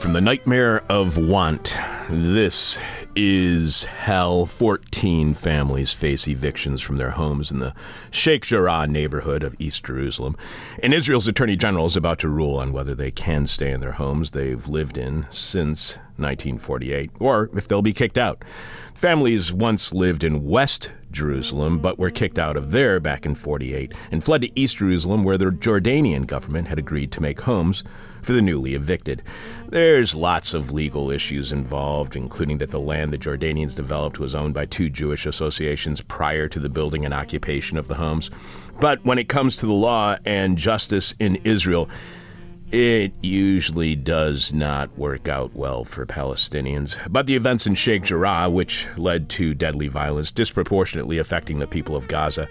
from the Nightmare of Want, this is hell. 14 families face evictions from their homes in the Sheikh Jarrah neighborhood of East Jerusalem. And Israel's Attorney General is about to rule on whether they can stay in their homes they've lived in since 1948, or if they'll be kicked out. Families once lived in West Jerusalem, but were kicked out of there back in 48 and fled to East Jerusalem, where the Jordanian government had agreed to make homes for the newly evicted. There's lots of legal issues involved, including that the land the Jordanians developed was owned by two Jewish associations prior to the building and occupation of the homes. But when it comes to the law and justice in Israel, it usually does not work out well for Palestinians. But the events in Sheikh Jarrah, which led to deadly violence disproportionately affecting the people of Gaza,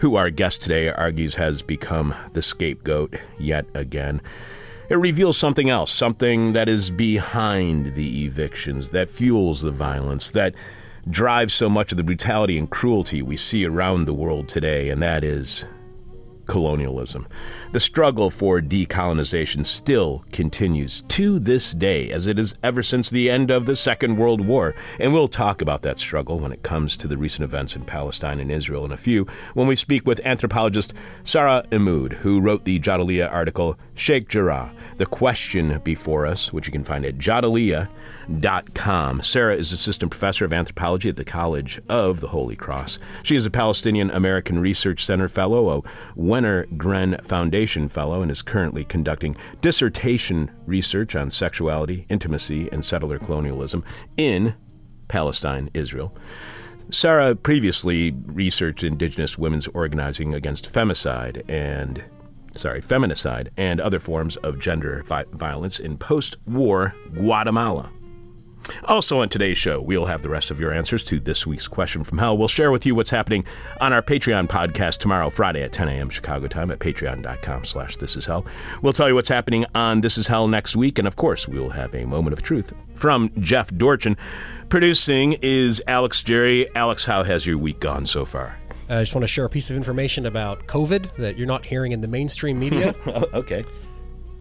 who our guest today argues has become the scapegoat yet again. It reveals something else, something that is behind the evictions, that fuels the violence, that drives so much of the brutality and cruelty we see around the world today, and that is colonialism. The struggle for decolonization still continues to this day, as it has ever since the end of the Second World War. And we'll talk about that struggle when it comes to the recent events in Palestine and Israel in a few, when we speak with anthropologist Sarah Ihmoud, who wrote the Jadaliyya article Sheikh Jarrah, The Question Before Us, which you can find at jadaliyya.com. Sarah is assistant professor of anthropology at the College of the Holy Cross. She is a Palestinian American Research Center fellow, a Wenner Gren Foundation Fellow and is currently conducting dissertation research on sexuality, intimacy, and settler colonialism in Palestine, Israel. Sarah previously researched indigenous women's organizing against femicide and sorry, feminicide and other forms of gender vi- violence in post-war Guatemala. Also, on today's show, we'll have the rest of your answers to this week's question from hell. We'll share with you what's happening on our Patreon podcast tomorrow, Friday at 10 a.m. Chicago time at patreon.com slash this is hell. We'll tell you what's happening on This Is Hell next week, and of course, we'll have a moment of truth from Jeff Dorchen. Producing is Alex Jerry. Alex, how has your week gone so far? Uh, I just want to share a piece of information about COVID that you're not hearing in the mainstream media. okay.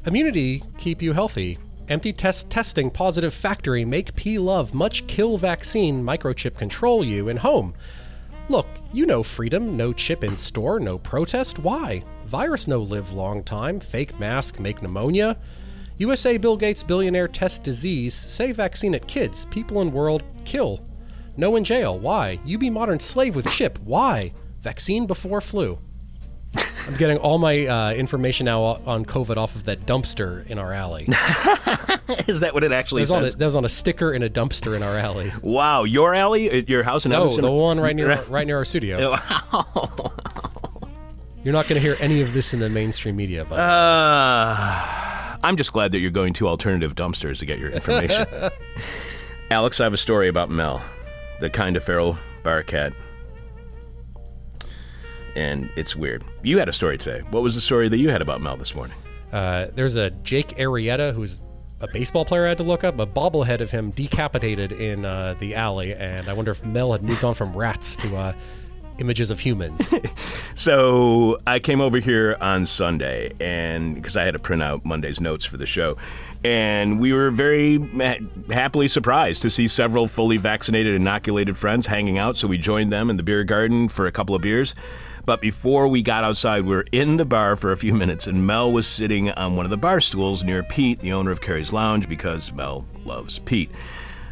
Immunity keep you healthy. Empty test testing positive factory make P love much kill vaccine microchip control you in home. Look, you know freedom, no chip in store, no protest. Why? Virus no live long time, fake mask make pneumonia. USA Bill Gates billionaire test disease, say vaccine at kids, people in world kill. No in jail. Why? You be modern slave with chip. Why? Vaccine before flu. I'm getting all my uh, information now on COVID off of that dumpster in our alley. Is that what it actually That on a, says? that was on a sticker in a dumpster in our alley. wow, your alley, your house in No, the one right near right near our studio. Wow. You're not going to hear any of this in the mainstream media, but Uh, I'm just glad that you're going to alternative dumpsters to get your information. Alex, I have a story about Mel, the kind of feral bar cat. And it's weird. You had a story today. What was the story that you had about Mel this morning? uh, there's a Jake Arrieta who's a baseball player. I had to look up a bobblehead of him decapitated in uh, the alley, and I wonder if Mel had moved on from rats to uh, images of humans. So I came over here on Sunday, and because I had to print out Monday's notes for the show, and we were very ma- happily surprised to see several fully vaccinated, inoculated friends hanging out. So we joined them in the beer garden for a couple of beers. But before we got outside, we were in the bar for a few minutes, and Mel was sitting on one of the bar stools near Pete, the owner of Carrie's Lounge, because Mel loves Pete.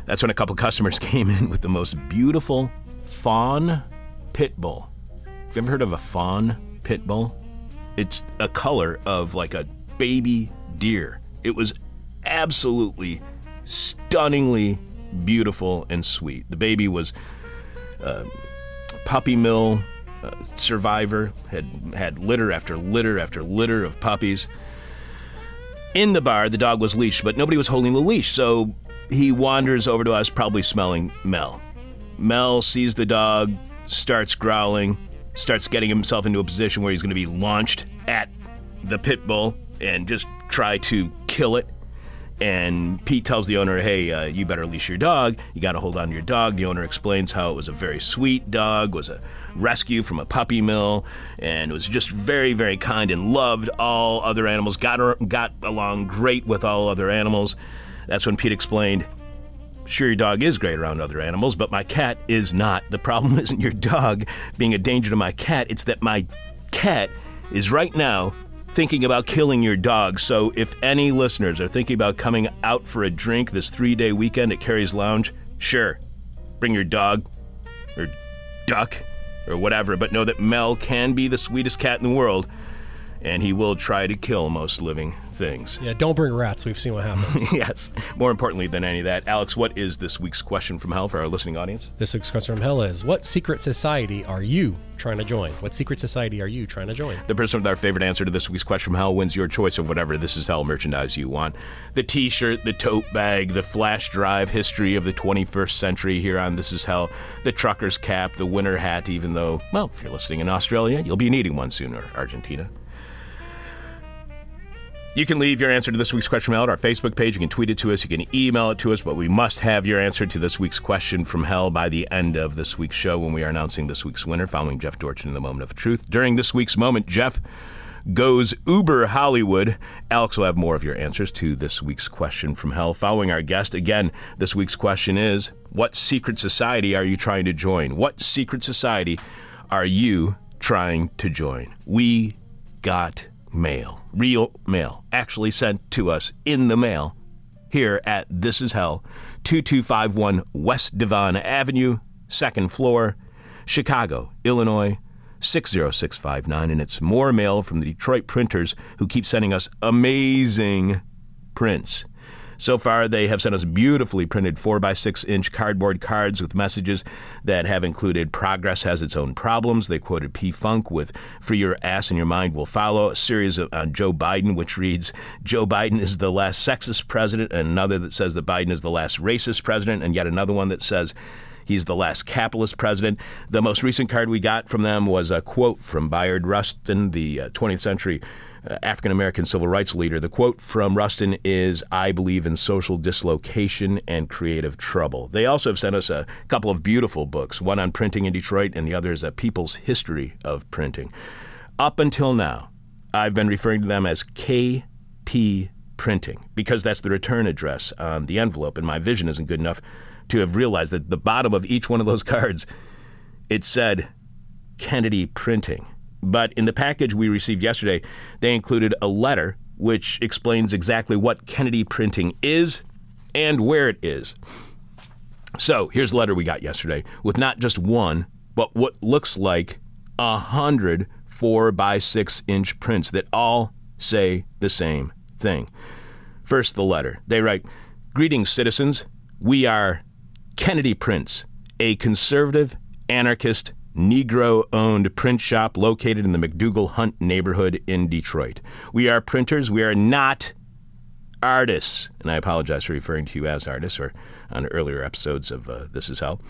That's when a couple customers came in with the most beautiful fawn pit bull. Have you ever heard of a fawn pit bull? It's a color of like a baby deer. It was absolutely stunningly beautiful and sweet. The baby was uh, puppy mill uh, survivor, had had litter after litter after litter of puppies. In the bar, the dog was leashed, but nobody was holding the leash, so he wanders over to us, probably smelling Mel. Mel sees the dog, starts growling, starts getting himself into a position where he's going to be launched at the pit bull and just try to kill it. And Pete tells the owner, hey, uh, you better leash your dog. You got to hold on to your dog. The owner explains how it was a very sweet dog, was a rescue from a puppy mill, and was just very, very kind and loved all other animals, got, got along great with all other animals. That's when Pete explained, Sure, your dog is great around other animals, but my cat is not. The problem isn't your dog being a danger to my cat, it's that my cat is right now thinking about killing your dog. So if any listeners are thinking about coming out for a drink this three day weekend at Carrie's Lounge, sure, bring your dog or duck or whatever, but know that Mel can be the sweetest cat in the world and he will try to kill most living things. Yeah, don't bring rats. We've seen what happens. yes. More importantly than any of that, Alex, what is this week's question from hell for our listening audience? this week's question from hell is What secret society are you trying to join? What secret society are you trying to join? The person with our favorite answer to this week's question from hell wins your choice of whatever This Is Hell merchandise you want. The t shirt, the tote bag, the flash drive history of the 21st century here on This Is Hell, the trucker's cap, the winter hat, even though, well, if you're listening in Australia, you'll be needing one sooner, Argentina. You can leave your answer to this week's question from hell at our Facebook page. You can tweet it to us. You can email it to us. But we must have your answer to this week's question from hell by the end of this week's show when we are announcing this week's winner, following Jeff Dorchen in the moment of truth. During this week's moment, Jeff goes uber Hollywood. Alex will have more of your answers to this week's question from hell following our guest. Again, this week's question is What secret society are you trying to join? What secret society are you trying to join? We got mail, real mail, actually sent to us in the mail here at This Is Hell, 2251 West Devon Avenue, second floor, Chicago, Illinois. 60659, and it's more mail from the Detroit printers who keep sending us amazing prints. So far, they have sent us beautifully printed 4x6 inch cardboard cards with messages that have included Progress has its own problems. They quoted P Funk with Free Your Ass and Your Mind Will Follow, a series of, on Joe Biden, which reads Joe Biden is the last sexist president, and another that says that Biden is the last racist president, and yet another one that says He's the last capitalist president. The most recent card we got from them was a quote from Bayard Rustin, the uh, 20th century uh, African American civil rights leader. The quote from Rustin is I believe in social dislocation and creative trouble. They also have sent us a couple of beautiful books, one on printing in Detroit, and the other is a people's history of printing. Up until now, I've been referring to them as KP Printing because that's the return address on the envelope, and my vision isn't good enough to have realized that the bottom of each one of those cards it said Kennedy Printing. But in the package we received yesterday, they included a letter which explains exactly what Kennedy Printing is and where it is. So here's the letter we got yesterday with not just one, but what looks like a hundred four by six inch prints that all say the same thing. First, the letter. They write Greetings, citizens. We are Kennedy Prints, a conservative, anarchist, Negro owned print shop located in the McDougall Hunt neighborhood in Detroit. We are printers, we are not artists. And I apologize for referring to you as artists or on earlier episodes of uh, This Is Hell.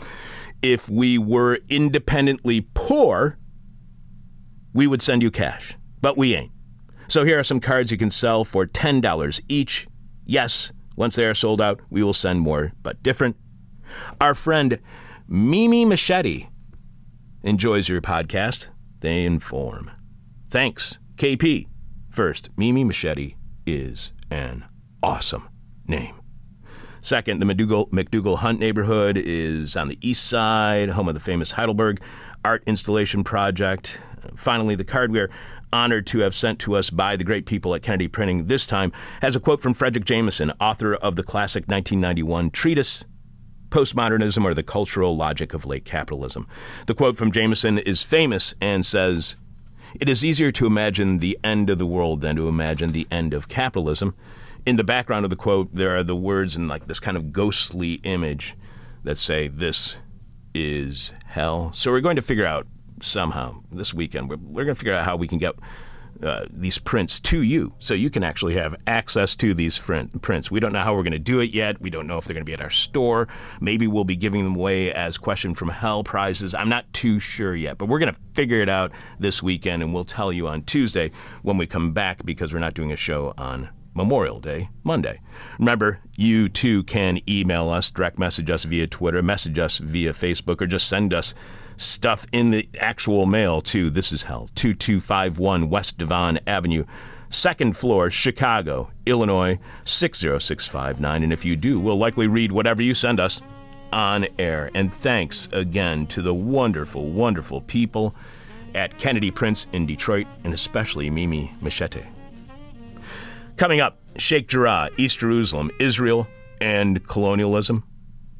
If we were independently poor, we would send you cash, but we ain't. So here are some cards you can sell for $10 each. Yes, once they are sold out, we will send more, but different. Our friend Mimi Machete enjoys your podcast. They inform. Thanks, KP. First, Mimi Machete is an awesome name. Second, the McDougall, McDougall Hunt neighborhood is on the east side, home of the famous Heidelberg Art Installation Project. Finally, the card we are honored to have sent to us by the great people at Kennedy Printing this time has a quote from Fredric Jameson, author of the classic 1991 treatise Postmodernism or the Cultural Logic of Late Capitalism. The quote from Jameson is famous and says, It is easier to imagine the end of the world than to imagine the end of capitalism. In the background of the quote, there are the words in like this kind of ghostly image that say, This is hell. So we're going to figure out somehow this weekend, we're, we're going to figure out how we can get uh, these prints to you so you can actually have access to these print, prints. We don't know how we're going to do it yet. We don't know if they're going to be at our store. Maybe we'll be giving them away as Question from Hell prizes. I'm not too sure yet, but we're going to figure it out this weekend and we'll tell you on Tuesday when we come back because we're not doing a show on Memorial Day Monday. Remember, you too can email us, direct message us via Twitter, message us via Facebook, or just send us stuff in the actual mail to This Is Hell, 2251 West Devon Avenue, second floor, Chicago, Illinois, 60659. And if you do, we'll likely read whatever you send us on air. And thanks again to the wonderful, wonderful people at Kennedy Prints in Detroit, and especially Mimi Machete. Coming up, Sheikh Jarrah, East Jerusalem, Israel, and colonialism.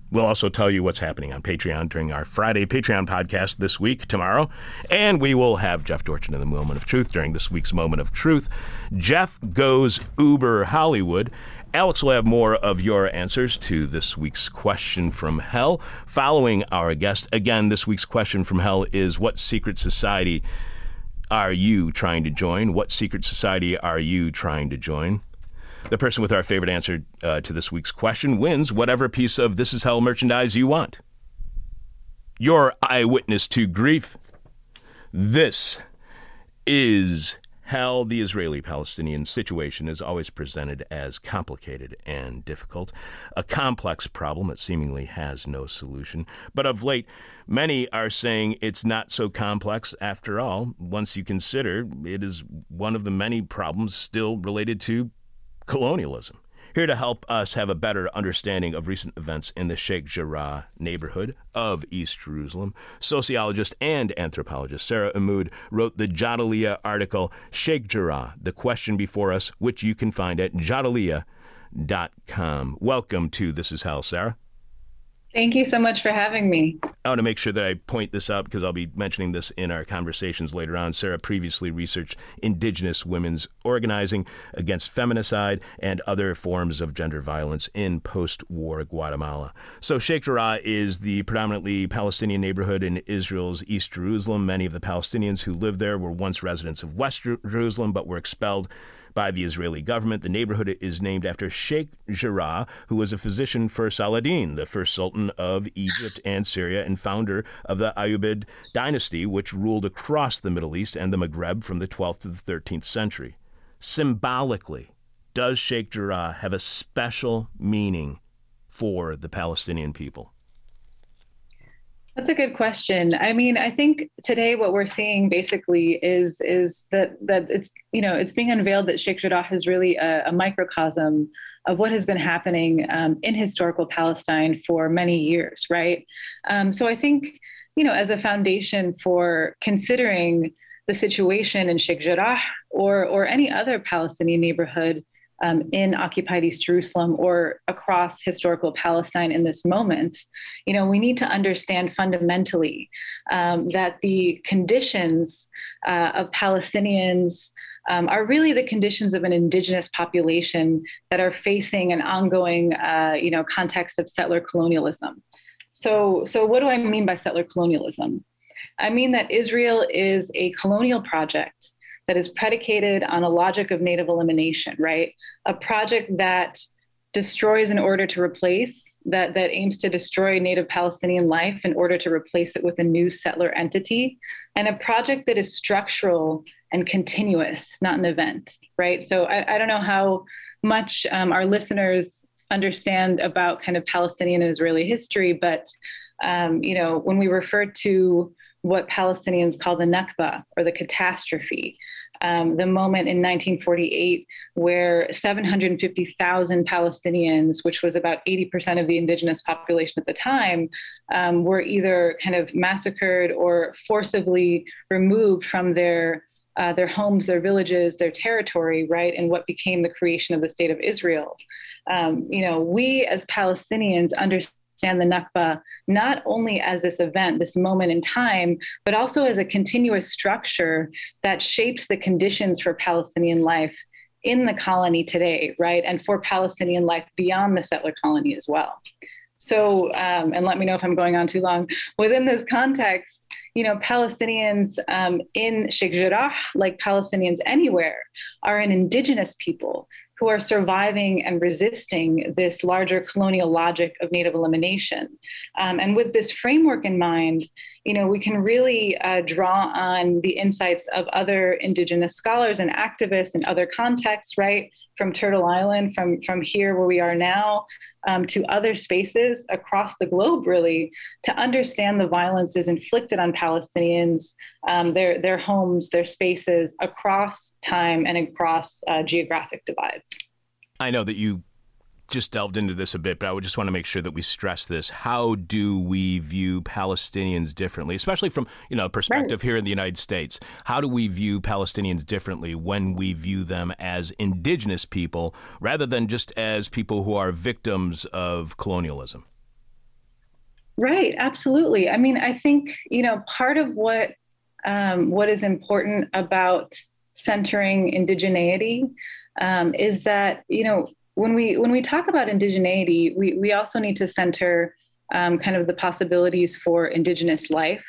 We'll also tell you what's happening on Patreon during our Friday Patreon podcast this week, tomorrow. And we will have Jeff Dorchen in the Moment of Truth during this week's Moment of Truth. Jeff goes Uber Hollywood. Alex will have more of your answers to this week's question from hell following our guest. Again, this week's question from hell is What secret society are you trying to join? What secret society are you trying to join? The person with our favorite answer uh, to this week's question wins whatever piece of This Is Hell merchandise you want. Your eyewitness to grief. This is how the Israeli Palestinian situation is always presented as complicated and difficult, a complex problem that seemingly has no solution. But of late, many are saying it's not so complex after all, once you consider it is one of the many problems still related to colonialism. Here to help us have a better understanding of recent events in the Sheikh Jarrah neighborhood of East Jerusalem, sociologist and anthropologist Sarah Ihmoud wrote the Jadaliyya article, Sheikh Jarrah, The Question Before Us, which you can find at jadaliyya.com. Welcome to This Is Hell, Sarah. Thank you so much for having me. I want to make sure that I point this out because I'll be mentioning this in our conversations later on. Sarah previously researched indigenous women's organizing against feminicide and other forms of gender violence in post war Guatemala. So, Sheikh Jarrah is the predominantly Palestinian neighborhood in Israel's East Jerusalem. Many of the Palestinians who live there were once residents of West Jerusalem but were expelled by the Israeli government. The neighborhood is named after Sheikh Jarrah, who was a physician for Saladin, the first sultan of Egypt and Syria and founder of the Ayyubid dynasty, which ruled across the Middle East and the Maghreb from the 12th to the 13th century. Symbolically, does Sheikh Jarrah have a special meaning for the Palestinian people? That's a good question. I mean, I think today what we're seeing basically is is that that it's you know it's being unveiled that Sheikh Jarrah is really a, a microcosm of what has been happening um, in historical Palestine for many years, right? Um, so I think you know as a foundation for considering the situation in Sheikh Jarrah or or any other Palestinian neighborhood um, in occupied East Jerusalem or across historical Palestine in this moment, you know, we need to understand fundamentally um, that the conditions uh, of Palestinians um, are really the conditions of an indigenous population that are facing an ongoing, uh, you know, context of settler colonialism. So, so what do I mean by settler colonialism? I mean that Israel is a colonial project that is predicated on a logic of native elimination, right? A project that destroys in order to replace, that, that aims to destroy native Palestinian life in order to replace it with a new settler entity, and a project that is structural and continuous, not an event, right? So I, I don't know how much um, our listeners understand about kind of Palestinian and Israeli history, but um, you know, when we refer to what Palestinians call the Nakba or the catastrophe, um, the moment in 1948 where 750,000 Palestinians, which was about 80% of the indigenous population at the time, um, were either kind of massacred or forcibly removed from their uh, their homes, their villages, their territory, right, and what became the creation of the state of Israel. Um, you know, we as Palestinians understand understand the Nakba not only as this event, this moment in time, but also as a continuous structure that shapes the conditions for Palestinian life in the colony today, right? And for Palestinian life beyond the settler colony as well. So, um, and let me know if I'm going on too long. Within this context, you know, Palestinians um, in Sheikh Jarrah, like Palestinians anywhere, are an indigenous people who are surviving and resisting this larger colonial logic of native elimination. Um, and with this framework in mind, you know, we can really uh, draw on the insights of other Indigenous scholars and activists in other contexts, right? From Turtle Island, from, from here where we are now, um, to other spaces across the globe, really, to understand the violences inflicted on Palestinians, um, their, their homes, their spaces across time and across uh, geographic divides. I know that you just delved into this a bit, but I would just want to make sure that we stress this. How do we view Palestinians differently, especially from you know perspective here in the United States? How do we view Palestinians differently when we view them as indigenous people rather than just as people who are victims of colonialism? Right, absolutely. I mean, I think you know part of what um, what is important about centering indigeneity um, is that you know when we when we talk about indigeneity, we we also need to center um, kind of the possibilities for indigenous life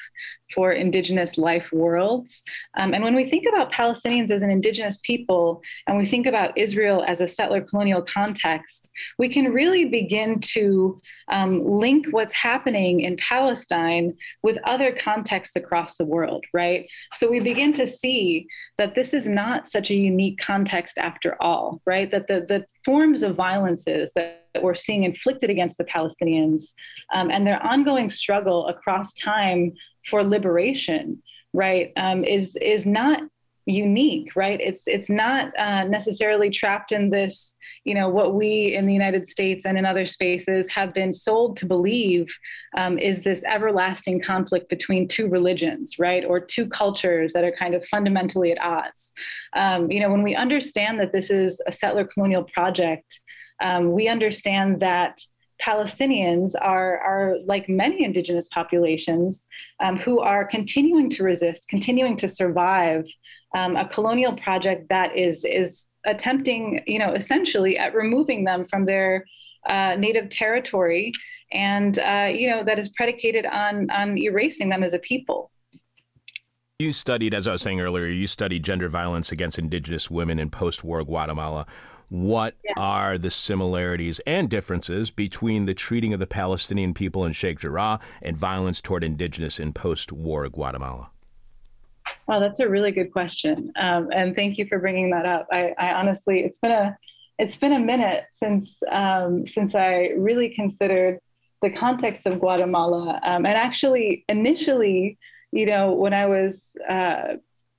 for indigenous life worlds. Um, and when we think about Palestinians as an indigenous people and we think about Israel as a settler colonial context, we can really begin to um, link what's happening in Palestine with other contexts across the world, right? So we begin to see that this is not such a unique context after all, right? That the, the forms of violences that we're seeing inflicted against the Palestinians um, and their ongoing struggle across time for liberation, right, um, is is not unique, right? It's it's not uh, necessarily trapped in this, you know, what we in the United States and in other spaces have been sold to believe um, is this everlasting conflict between two religions, right, or two cultures that are kind of fundamentally at odds. Um, you know, when we understand that this is a settler colonial project, um, we understand that Palestinians are, are like many indigenous populations um, who are continuing to resist, continuing to survive um, a colonial project that is, is attempting, you know, essentially at removing them from their uh, native territory and, uh, you know, that is predicated on, on erasing them as a people. You studied, as I was saying earlier, you studied gender violence against indigenous women in post war Guatemala. What yeah. are the similarities and differences between the treating of the Palestinian people in Sheikh Jarrah and violence toward indigenous in post war Guatemala? Well, that's a really good question, um, and thank you for bringing that up. I, I, honestly, it's been a it's been a minute since um, since I really considered the context of Guatemala, um, and actually, initially, you know, when I was uh,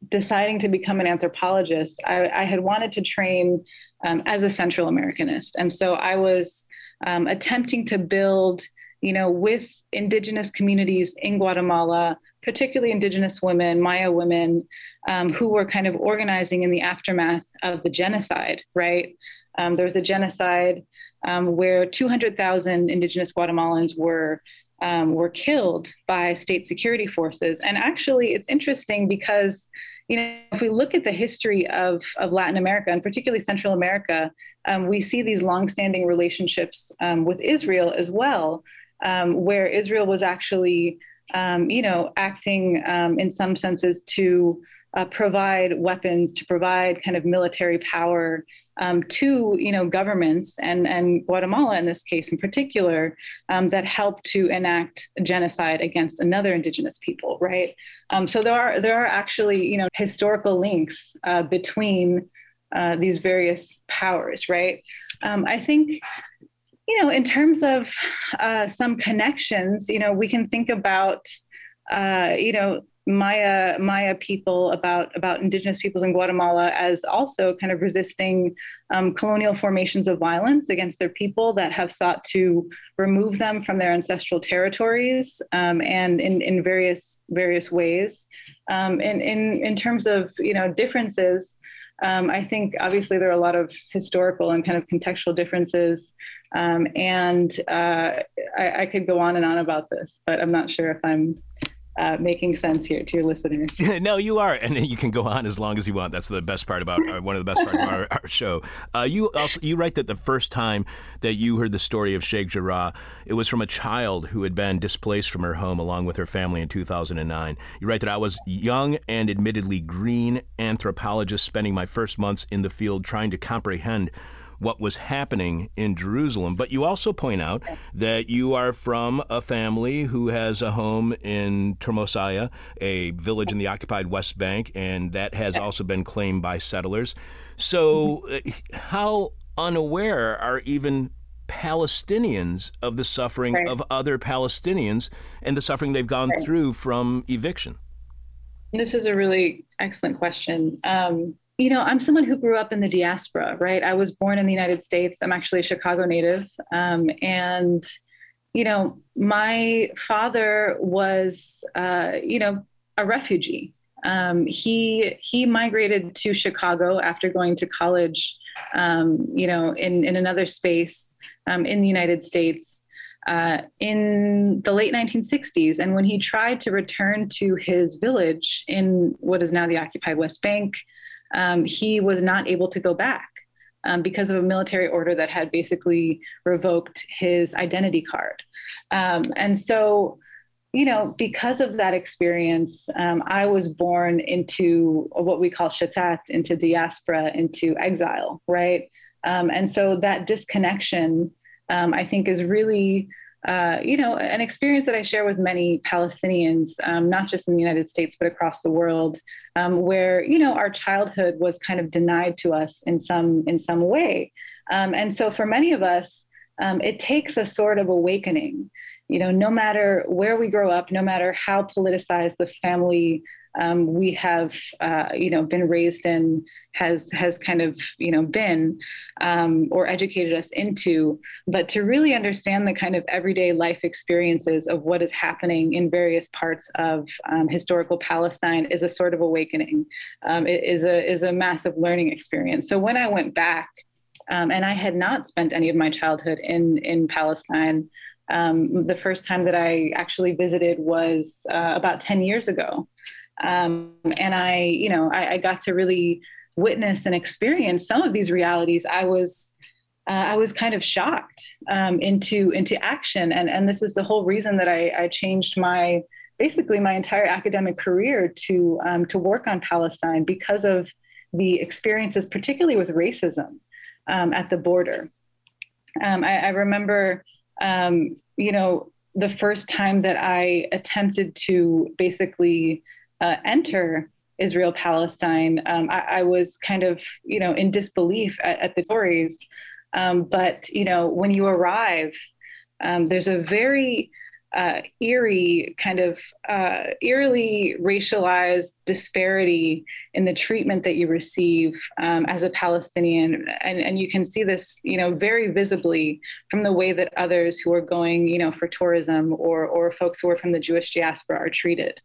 deciding to become an anthropologist, I, I had wanted to train um, as a Central Americanist. And so I was um, attempting to build, you know, with indigenous communities in Guatemala, particularly indigenous women, Maya women, um, who were kind of organizing in the aftermath of the genocide, right? Um, there was a genocide um, where 200,000 indigenous Guatemalans were um, were killed by state security forces. And actually, it's interesting because you know, if we look at the history of, of Latin America and particularly Central America, um, we see these longstanding relationships um, with Israel as well, um, where Israel was actually, um, you know, acting um, in some senses to uh, provide weapons, to provide kind of military power um, to you know governments and and Guatemala in this case in particular um, that help to enact genocide against another indigenous people, right? Um, so there are there are actually you know historical links uh, between uh, these various powers, right? Um, I think you know in terms of uh, some connections, you know we can think about uh, you know Maya Maya people about about indigenous peoples in Guatemala as also kind of resisting um, colonial formations of violence against their people that have sought to remove them from their ancestral territories um, and in, in various various ways. Um, in, in in terms of you know differences, um, I think obviously there are a lot of historical and kind of contextual differences, um, and uh, I, I could go on and on about this, but I'm not sure if I'm uh, making sense here to your listeners. no, you are, and you can go on as long as you want. That's the best part about one of the best parts of our, our show. Uh, you also you write that the first time that you heard the story of Sheikh Jarrah, it was from a child who had been displaced from her home along with her family in 2009. You write that I was young and admittedly green anthropologist, spending my first months in the field trying to comprehend what was happening in Jerusalem. But you also point out that you are from a family who has a home in Turmus Ayya, a village in the occupied West Bank, and that has also been claimed by settlers. So, uh, how unaware are even Palestinians of the suffering right. of other Palestinians and the suffering they've gone right. through from eviction? This is a really excellent question. Um, you know, I'm someone who grew up in the diaspora, right? I was born in the United States. I'm actually a Chicago native. Um, and, you know, my father was, uh, you know, a refugee. Um, he he migrated to Chicago after going to college, um, you know, in, in another space um, in the United States uh, in the late 1960s. And when he tried to return to his village in what is now the occupied West Bank, um, he was not able to go back um, because of a military order that had basically revoked his identity card. Um, and so, you know, because of that experience, um, I was born into what we call shatat, into diaspora, into exile, right? Um, and so that disconnection I think is really, uh, you know, an experience that I share with many Palestinians, um, not just in the United States, but across the world, um, where, you know, our childhood was kind of denied to us in some, in some way. Um, and so for many of us, um, it takes a sort of awakening you know, no matter where we grow up, no matter how politicized the family um, we have, uh, you know, been raised in, has has kind of, you know, been um, or educated us into, but to really understand the kind of everyday life experiences of what is happening in various parts of um, historical Palestine is a sort of awakening. Um, it is a is a massive learning experience. So when I went back. Um, and I had not spent any of my childhood in in Palestine. Um, the first time that I actually visited was uh, about 10 years ago. Um, and I, you know, I, I, got to really witness and experience some of these realities. I was, uh, I was kind of shocked um, into into action, and and this is the whole reason that I, I changed my basically my entire academic career to um, to work on Palestine because of the experiences, particularly with racism um, at the border. Um, I, I remember um, you know, the first time that I attempted to basically uh, enter Israel Palestine, um, I, I, was kind of, you know, in disbelief at, at the stories. Um, but, you know, when you arrive, um, there's a very uh, eerie, kind of uh, eerily racialized disparity in the treatment that you receive um, as a Palestinian, and and you can see this, you know, very visibly from the way that others who are going, you know, for tourism or or folks who are from the Jewish diaspora are treated.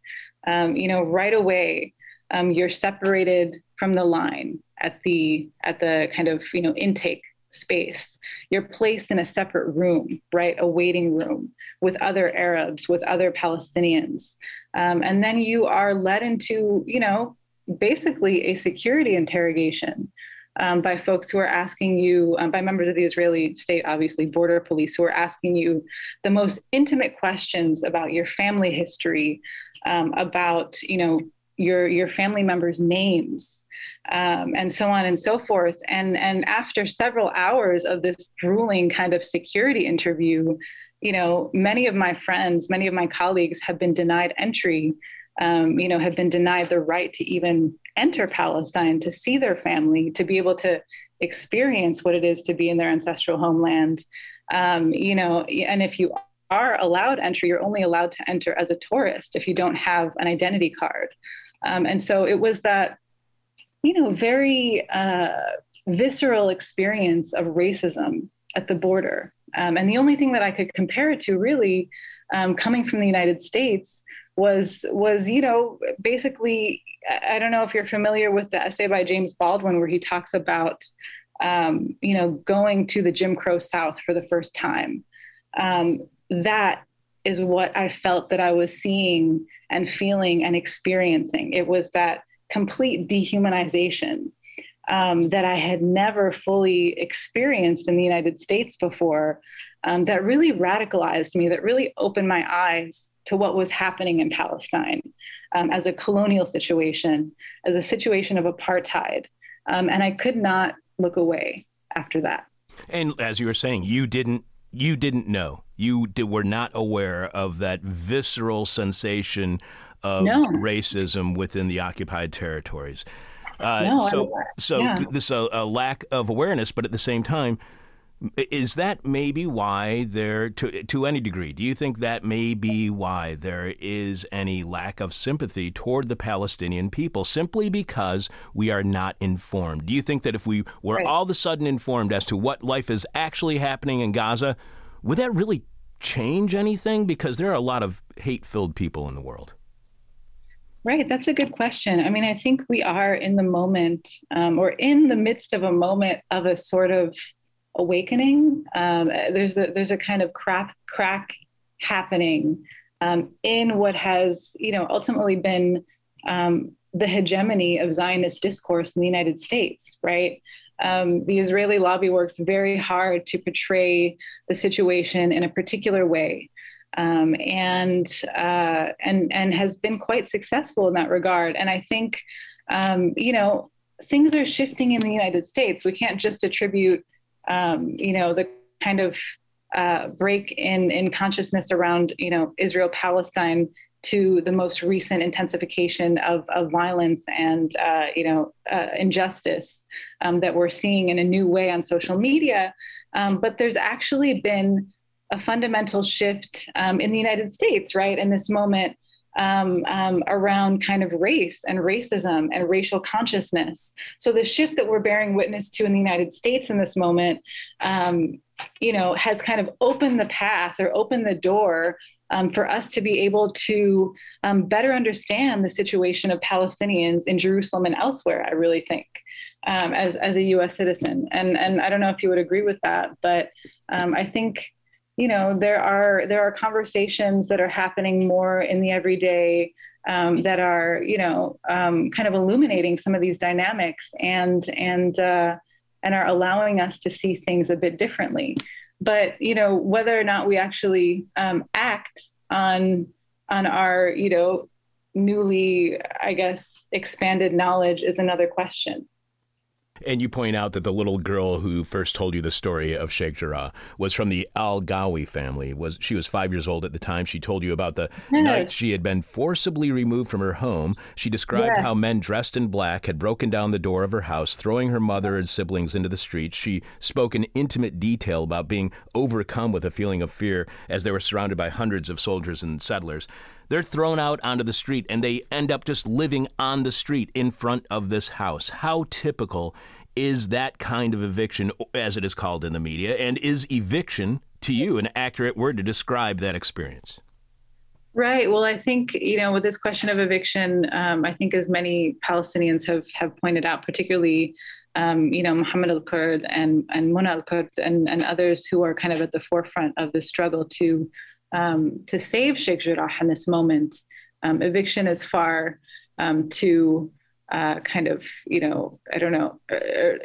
Um, you know, right away, um, you're separated from the line at the at the kind of you know intake space. You're placed in a separate room, right? A waiting room with other Arabs, with other Palestinians. Um, and then you are led into, you know, basically a security interrogation. Um, by folks who are asking you, um, by members of the Israeli state, obviously, border police, who are asking you the most intimate questions about your family history, um, about, you know, your your family members' names, um, and so on and so forth. And and after several hours of this grueling kind of security interview, you know, many of my friends, many of my colleagues have been denied entry. Um, you know, have been denied the right to even enter Palestine, to see their family, to be able to experience what it is to be in their ancestral homeland. Um, you know, and if you are allowed entry, you're only allowed to enter as a tourist if you don't have an identity card. Um, and so it was that, you know, very uh, visceral experience of racism at the border. Um, and the only thing that I could compare it to, really, um, coming from the United States, was was you know basically I don't know if you're familiar with the essay by James Baldwin where he talks about um, you know going to the Jim Crow South for the first time. Um, that is what I felt that I was seeing and feeling and experiencing. It was that complete dehumanization um, that I had never fully experienced in the United States before um, that really radicalized me, that really opened my eyes to what was happening in Palestine um, as a colonial situation, as a situation of apartheid. Um, and I could not look away. after that. And as you were saying, you didn't you didn't know. You did, were not aware of that visceral sensation of No. racism within the occupied territories. Uh, No, I so, so yeah. this a, a lack of awareness, but at the same time, is that maybe why there, to to any degree, do you think that may be why there is any lack of sympathy toward the Palestinian people, simply because we are not informed? Do you think that if we were Right. all of a sudden informed as to what life is actually happening in Gaza, would that really change anything? Because there are a lot of hate-filled people in the world. Right, that's a good question. I mean, I think we are in the moment, um, or in the midst of a moment of a sort of awakening. Um, there's a there's a kind of crack crack happening um, in what has, you know, ultimately been um, the hegemony of Zionist discourse in the United States. Right, um, the Israeli lobby works very hard to portray the situation in a particular way um, and uh, and and has been quite successful in that regard. And I think, um, you know, things are shifting in the United States. We can't just attribute, um, you know, the kind of uh, break in in consciousness around, you know, Israel Palestine to the most recent intensification of, of violence and uh, you know uh, injustice um, that we're seeing in a new way on social media. Um, but there's actually been a fundamental shift um, in the United States, right, in this moment um, um, around kind of race and racism and racial consciousness. So the shift that we're bearing witness to in the United States in this moment, um, you know, has kind of opened the path or opened the door um, for us to be able to um, better understand the situation of Palestinians in Jerusalem and elsewhere. I really think. Um, as, as a U.S. citizen, and and I don't know if you would agree with that, but um, I think you know there are there are conversations that are happening more in the everyday um, that are you know um, kind of illuminating some of these dynamics and and uh, and are allowing us to see things a bit differently. But you know whether or not we actually um, act on on our you know newly i guess expanded knowledge is another question And you point out that the little girl who first told you the story of Sheikh Jarrah was from the Al Ghawi family. Was she was five years old at the time? She told you about the Yes. night she had been forcibly removed from her home. She described Yes. how men dressed in black had broken down the door of her house, throwing her mother and siblings into the streets. She spoke in intimate detail about being overcome with a feeling of fear as they were surrounded by hundreds of soldiers and settlers. They're thrown out onto the street and they end up just living on the street in front of this house. How typical is that kind of eviction, as it is called in the media? And is eviction, to you, an accurate word to describe that experience? Right. Well, I think you know with this question of eviction, um, I think as many Palestinians have have pointed out, particularly um, you know Mohammed Al Kurd and and Mona Al Kurd and, and others who are kind of at the forefront of the struggle to um, to save Sheikh Jarrah in this moment. Um, eviction is far um, too uh, kind of you know I don't know. uh,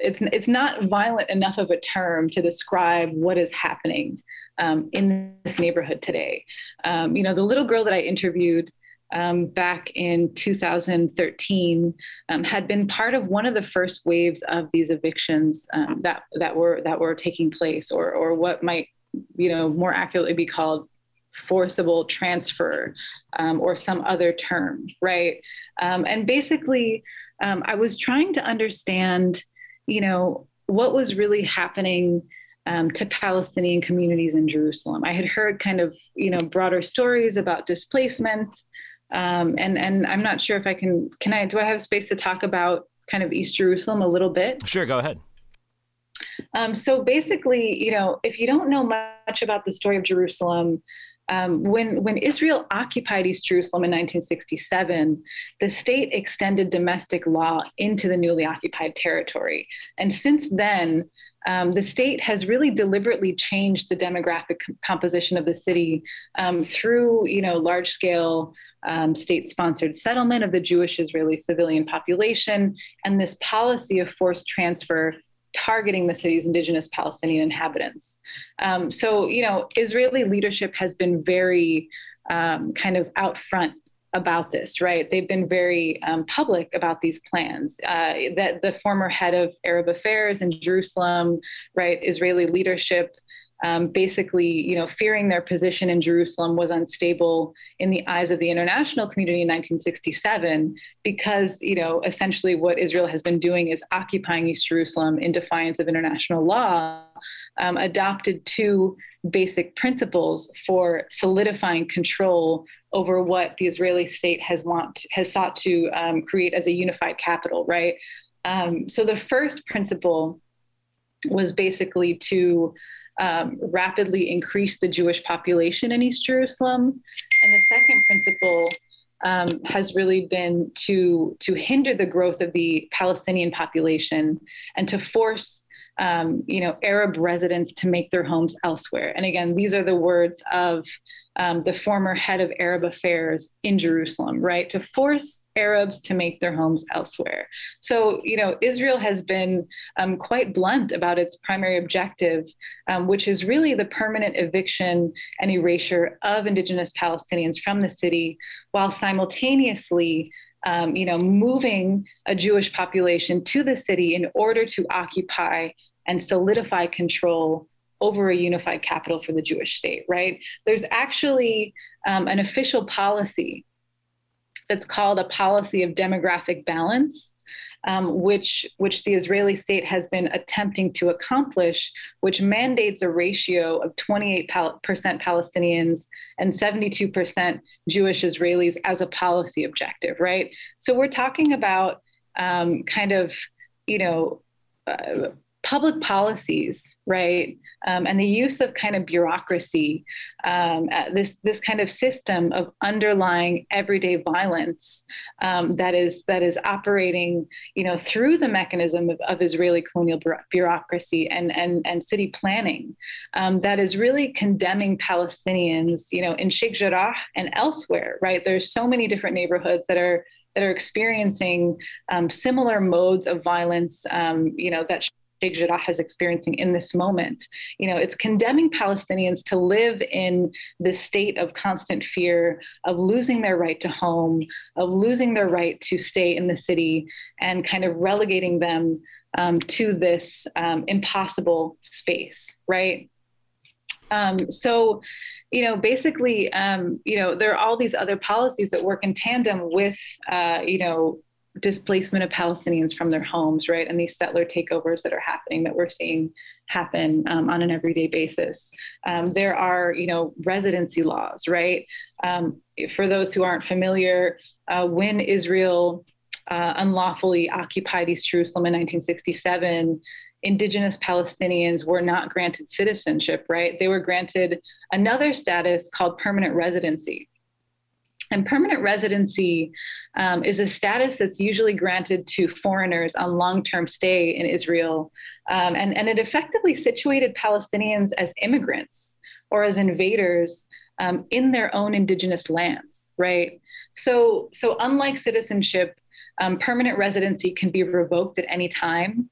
It's it's not violent enough of a term to describe what is happening um, in this neighborhood today. Um, you know, the little girl that I interviewed um, back in 2013 um, had been part of one of the first waves of these evictions um, that that were that were taking place, or or what might you know more accurately be called forcible transfer um, or some other term, right? Um, and basically, um, I was trying to understand, you know, what was really happening um, to Palestinian communities in Jerusalem. I had heard kind of, you know, broader stories about displacement, um, and and I'm not sure if I can can I do I have space to talk about kind of East Jerusalem a little bit. Sure, go ahead. Um, so basically, you know, if you don't know much about the story of Jerusalem, um, when when Israel occupied East Jerusalem in 1967, the state extended domestic law into the newly occupied territory, and since then. Um, the state has really deliberately changed the demographic com- composition of the city um, through, you know, large-scale um, state-sponsored settlement of the Jewish Israeli civilian population, and this policy of forced transfer targeting the city's indigenous Palestinian inhabitants. Um, so, you know, Israeli leadership has been very um, kind of out front about this, right? They've been very um, public about these plans. Uh, that the former head of Arab affairs in Jerusalem, right, Israeli leadership, um, basically, you know, fearing their position in Jerusalem was unstable in the eyes of the international community in 1967, because, you know, essentially what Israel has been doing is occupying East Jerusalem in defiance of international law, um, adopted two basic principles for solidifying control over what the Israeli state has want has sought to um, create as a unified capital, right? Um, so the first principle was basically to um, rapidly increase the Jewish population in East Jerusalem, and the second principle um, has really been to to hinder the growth of the Palestinian population and to force um, you know, Arab residents to make their homes elsewhere. And again, these are the words of um, the former head of Arab affairs in Jerusalem, right? To force Arabs to make their homes elsewhere. So, you know, Israel has been um, quite blunt about its primary objective, um, which is really the permanent eviction and erasure of indigenous Palestinians from the city, while simultaneously um, you know, moving a Jewish population to the city in order to occupy and solidify control over a unified capital for the Jewish state, right? There's actually um, an official policy that's called a policy of demographic balance um, which, which the Israeli state has been attempting to accomplish, which mandates a ratio of 28% Palestinians and 72% Jewish Israelis as a policy objective, right? So we're talking about um, kind of, you know, uh, public policies, right, um, and the use of kind of bureaucracy, um, this this kind of system of underlying everyday violence um, that is that is operating, you know, through the mechanism of, of Israeli colonial bureaucracy and and and city planning, um, that is really condemning Palestinians, you know, in Sheikh Jarrah and elsewhere, right? There's so many different neighborhoods that are that are experiencing um, similar modes of violence, um, you know, that Sheikh Jarrah is experiencing in this moment. You know, it's condemning Palestinians to live in this state of constant fear of losing their right to home, of losing their right to stay in the city, and kind of relegating them um, to this um, impossible space, right? Um, so, you know, basically, um, you know, there are all these other policies that work in tandem with, uh, you know, displacement of Palestinians from their homes, right? And these settler takeovers that are happening that we're seeing happen um, on an everyday basis. Um, there are, you know, residency laws, right? Um, for those who aren't familiar, uh, when Israel uh, unlawfully occupied East Jerusalem in 1967, indigenous Palestinians were not granted citizenship, right? They were granted another status called permanent residency. And permanent residency um, is a status that's usually granted to foreigners on long term stay in Israel. Um, and, and it effectively situated Palestinians as immigrants or as invaders um, in their own indigenous lands, right? So, so unlike citizenship, um, permanent residency can be revoked at any time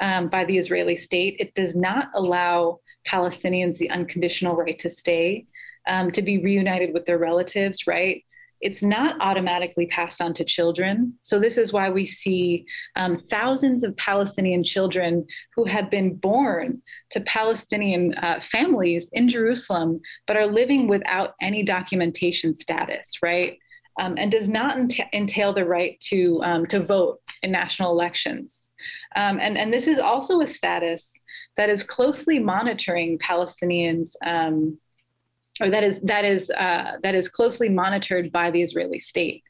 um, by the Israeli state. It does not allow Palestinians the unconditional right to stay. Um, to be reunited with their relatives, right? It's not automatically passed on to children. So, this is why we see um, thousands of Palestinian children who have been born to Palestinian uh, families in Jerusalem, but are living without any documentation status, right? Um, and does not ent- entail the right to, um, to vote in national elections. Um, and, and this is also a status that is closely monitoring Palestinians' um, or that is that is uh, that is closely monitored by the Israeli state.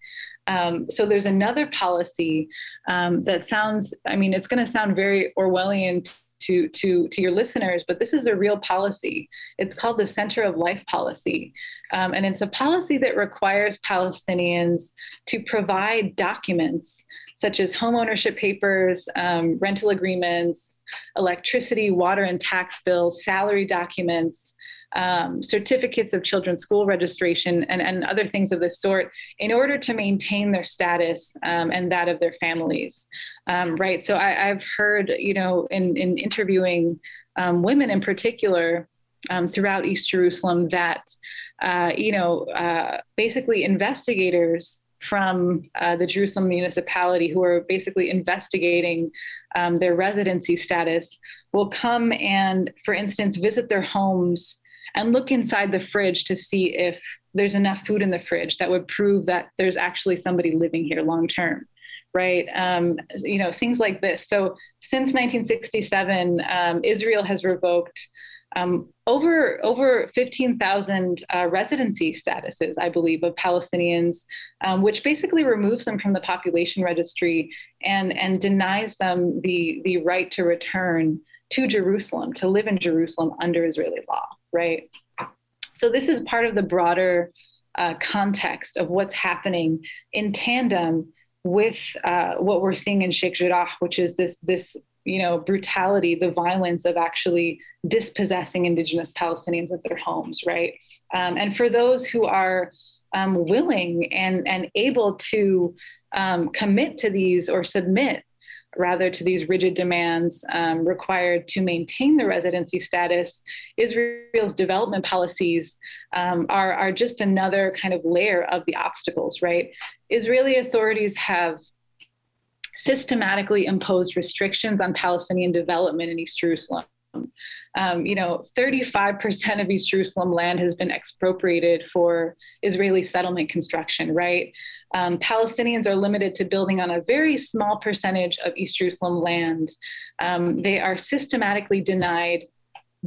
Um, so there's another policy um, that sounds. I mean, it's going to sound very Orwellian to to to your listeners, but this is a real policy. It's called the Center of Life policy, um, and it's a policy that requires Palestinians to provide documents such as home ownership papers, um, rental agreements, electricity, water, and tax bills, salary documents um, certificates of children's school registration, and, and other things of this sort in order to maintain their status um, and that of their families. Um, right. So I, have heard, you know, in, in interviewing um, women in particular um, throughout East Jerusalem, that uh, you know, uh, basically investigators from uh, the Jerusalem municipality who are basically investigating um, their residency status will come and, for instance, visit their homes and look inside the fridge to see if there's enough food in the fridge that would prove that there's actually somebody living here long term right um, you know things like this so since 1967 um, israel has revoked um, over over 15,000 uh, residency statuses, I believe, of Palestinians, um, which basically removes them from the population registry and and denies them the the right to return to Jerusalem to live in Jerusalem under Israeli law. Right. So this is part of the broader uh, context of what's happening in tandem with uh, what we're seeing in Sheikh Jarrah, which is this this you know brutality the violence of actually dispossessing indigenous palestinians of their homes right um, and for those who are um, willing and and able to um, commit to these or submit rather to these rigid demands um, required to maintain the residency status, Israel's development policies um, are, are just another kind of layer of the obstacles, right? Israeli authorities have systematically imposed restrictions on Palestinian development in East Jerusalem. Um, you know, 35% of East Jerusalem land has been expropriated for Israeli settlement construction, right? Um, Palestinians are limited to building on a very small percentage of East Jerusalem land. Um, they are systematically denied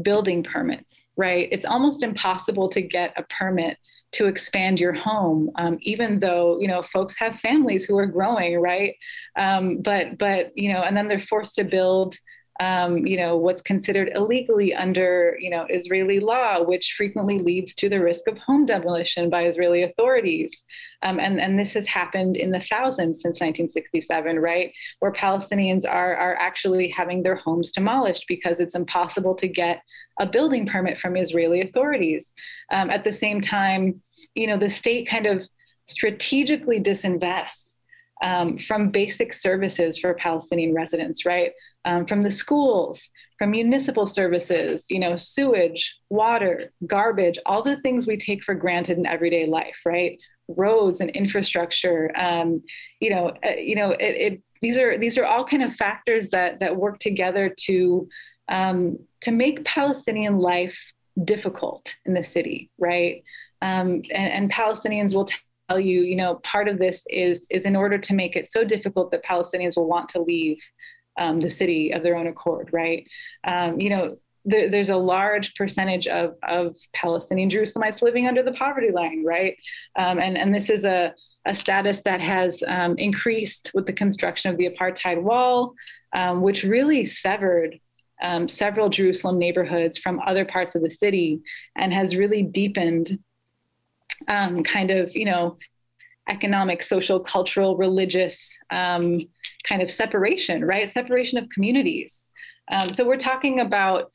building permits, right? It's almost impossible to get a permit to expand your home, um, even though you know folks have families who are growing, right? Um, but but you know, and then they're forced to build um, you know, what's considered illegally under, you know, Israeli law, which frequently leads to the risk of home demolition by Israeli authorities. Um, and, and this has happened in the thousands since 1967, right? Where Palestinians are, are actually having their homes demolished because it's impossible to get a building permit from Israeli authorities. Um, at the same time, you know, the state kind of strategically disinvests um, from basic services for Palestinian residents, right? Um, from the schools, from municipal services, you know, sewage, water, garbage, all the things we take for granted in everyday life, right? Roads and infrastructure, um, you know, uh, you know, it, it, these are these are all kind of factors that that work together to um, to make Palestinian life difficult in the city, right? Um, and, and, Palestinians will you, you know, part of this is is in order to make it so difficult that Palestinians will want to leave um, the city of their own accord, right? Um, you know, there, there's a large percentage of, of Palestinian Jerusalemites living under the poverty line, right? Um, and and this is a a status that has um, increased with the construction of the apartheid wall, um, which really severed um, several Jerusalem neighborhoods from other parts of the city and has really deepened um, kind of, you know, economic, social, cultural, religious um, kind of separation, right? Separation of communities. Um, so we're talking about,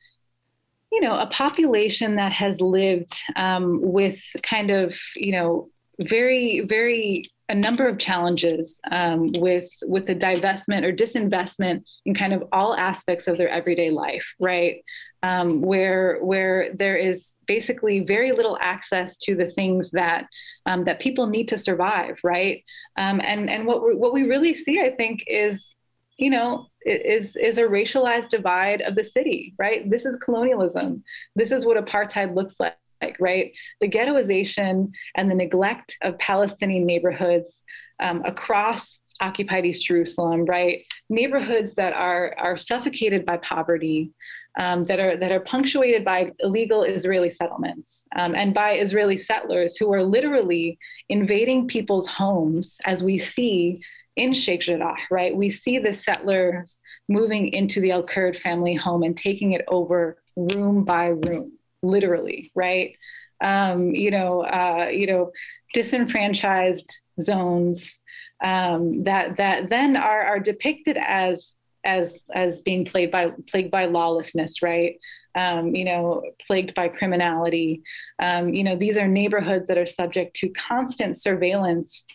you know, a population that has lived um, with kind of, you know, very, very a number of challenges um, with with the divestment or disinvestment in kind of all aspects of their everyday life, right? Um, where where there is basically very little access to the things that um, that people need to survive, right? Um, and and what we, what we really see, I think, is you know is is a racialized divide of the city, right? This is colonialism. This is what apartheid looks like. Right? The ghettoization and the neglect of Palestinian neighborhoods um, across occupied East Jerusalem, right? Neighborhoods that are are suffocated by poverty, um, that are that are punctuated by illegal Israeli settlements um, and by Israeli settlers who are literally invading people's homes, as we see in Sheikh Jarrah. Right, we see the settlers moving into the Al Kurd family home and taking it over room by room, literally. Right, um, you know, uh, you know, disenfranchised zones um, that that then are are depicted as as as being plagued by plagued by lawlessness, right? Um, you know, plagued by criminality. Um, you know, these are neighborhoods that are subject to constant surveillance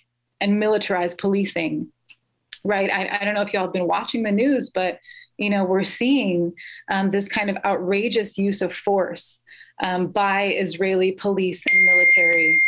and militarized policing. right? I, I, don't know if y'all have been watching the news, but you know we're seeing um, this kind of outrageous use of force um, by Israeli police and military.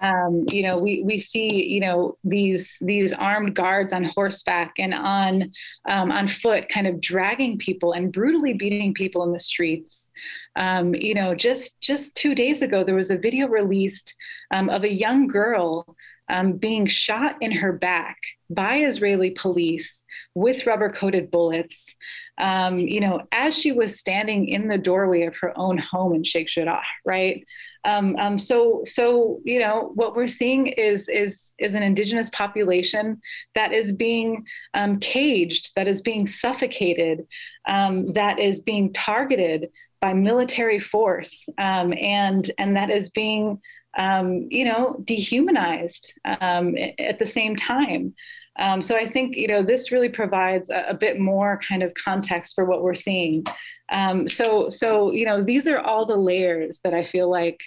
Um, you know, we we see you know these these armed guards on horseback and on um, on foot, kind of dragging people and brutally beating people in the streets. Um, you know, just just two days ago, there was a video released um, of a young girl um, being shot in her back by Israeli police with rubber coated bullets, um, you know, as she was standing in the doorway of her own home in Sheikh Jarrah, right? Um, um, so, so you know, what we're seeing is is is an indigenous population that is being um, caged, that is being suffocated, um, that is being targeted by military force, um, and and that is being um, you know, dehumanized um, at the same time. Um, so I think you know this really provides a, a, bit more kind of context for what we're seeing. Um, so so you know these are all the layers that I feel like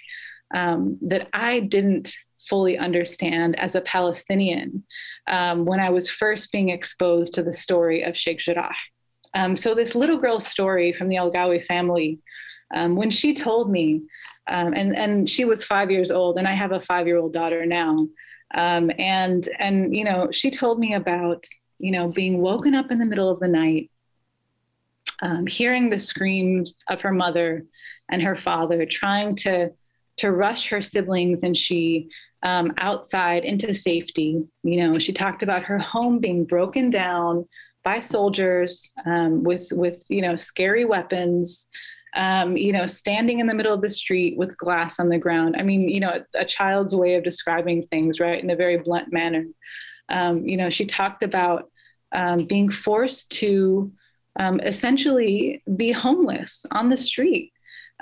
um, that I didn't fully understand as a Palestinian um, when I was first being exposed to the story of Sheikh Jarrah. so this little girl's story from the Al Ghawi family, when she told me um, and and she was five years old, and I have a five year old daughter now. Um, and and you know, she told me about you know being woken up in the middle of the night, um, hearing the screams of her mother and her father, trying to to rush her siblings and she um, outside into safety. You know, she talked about her home being broken down by soldiers um, with with you know scary weapons um, you know, standing in the middle of the street with glass on the ground. I mean, you know, a, a child's way of describing things, right, in a very blunt manner. Um, you know, she talked about um, being forced to um, essentially be homeless on the street.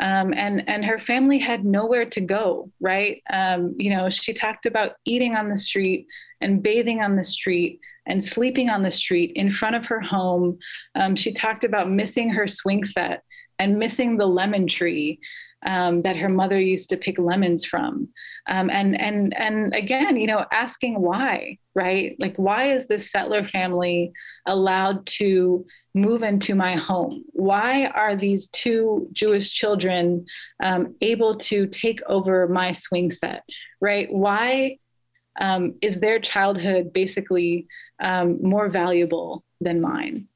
Um, and and her family had nowhere to go, right? Um, you know, she talked about eating on the street and bathing on the street and sleeping on the street in front of her home. Um, she talked about missing her swing set and missing the lemon tree um, that her mother used to pick lemons from. Um, and and and again you know asking why right? Like why is this settler family allowed to move into my home? Why are these two jewish children um, able to take over my swing set right? Why um, is their childhood basically um, more valuable than mine?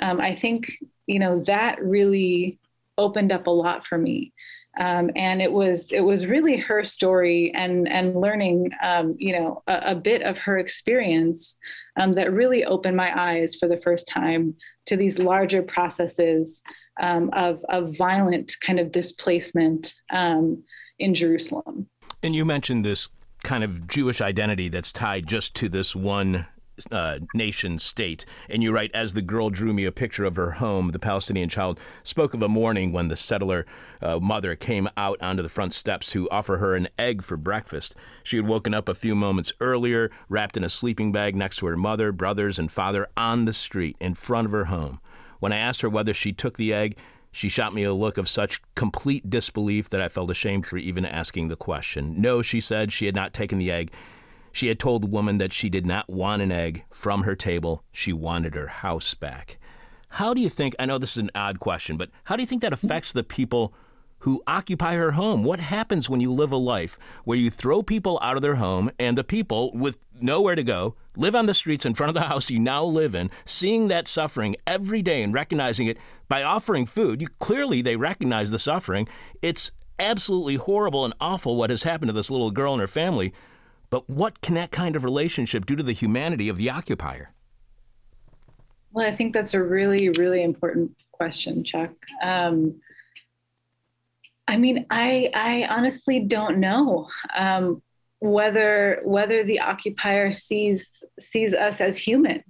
Um, i think you know that really opened up a lot for me. Um, and it was it was really her story and and learning um, you know a, a, bit of her experience um, that really opened my eyes for the first time to these larger processes um, of of violent kind of displacement um, in Jerusalem. And you mentioned this kind of Jewish identity that's tied just to this one uh, nation state. And you write, as the girl drew me a picture of her home, the Palestinian child spoke of a morning when the settler uh, mother came out onto the front steps to offer her an egg for breakfast. She had woken up a few moments earlier, wrapped in a sleeping bag next to her mother, brothers, and father on the street in front of her home. When I asked her whether she took the egg, she shot me a look of such complete disbelief that I felt ashamed for even asking the question. No, she said she had not taken the egg. She had told the woman that she did not want an egg from her table. She wanted her house back. How do you think? I know this is an odd question, but how do you think that affects the people who occupy her home? What happens when you live a life where you throw people out of their home and the people with nowhere to go live on the streets in front of the house you now live in, seeing that suffering every day and recognizing it by offering food? You clearly they recognize the suffering. It's absolutely horrible and awful what has happened to this little girl and her family. But what can that kind of relationship do to the humanity of the occupier? Well, I think that's a really, really important question, Chuck. Um, I mean, I, I honestly don't know um, whether whether the occupier sees sees us as human.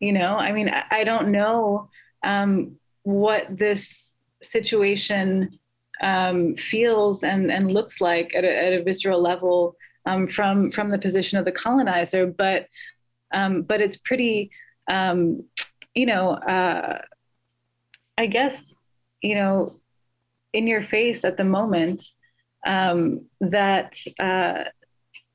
You know, I mean, I, I don't know um, what this situation um, feels and, and looks like at a, at a visceral level um, from from the position of the colonizer, but um, but it's pretty, um, you know, uh, I guess, you know, in your face at the moment um, that uh,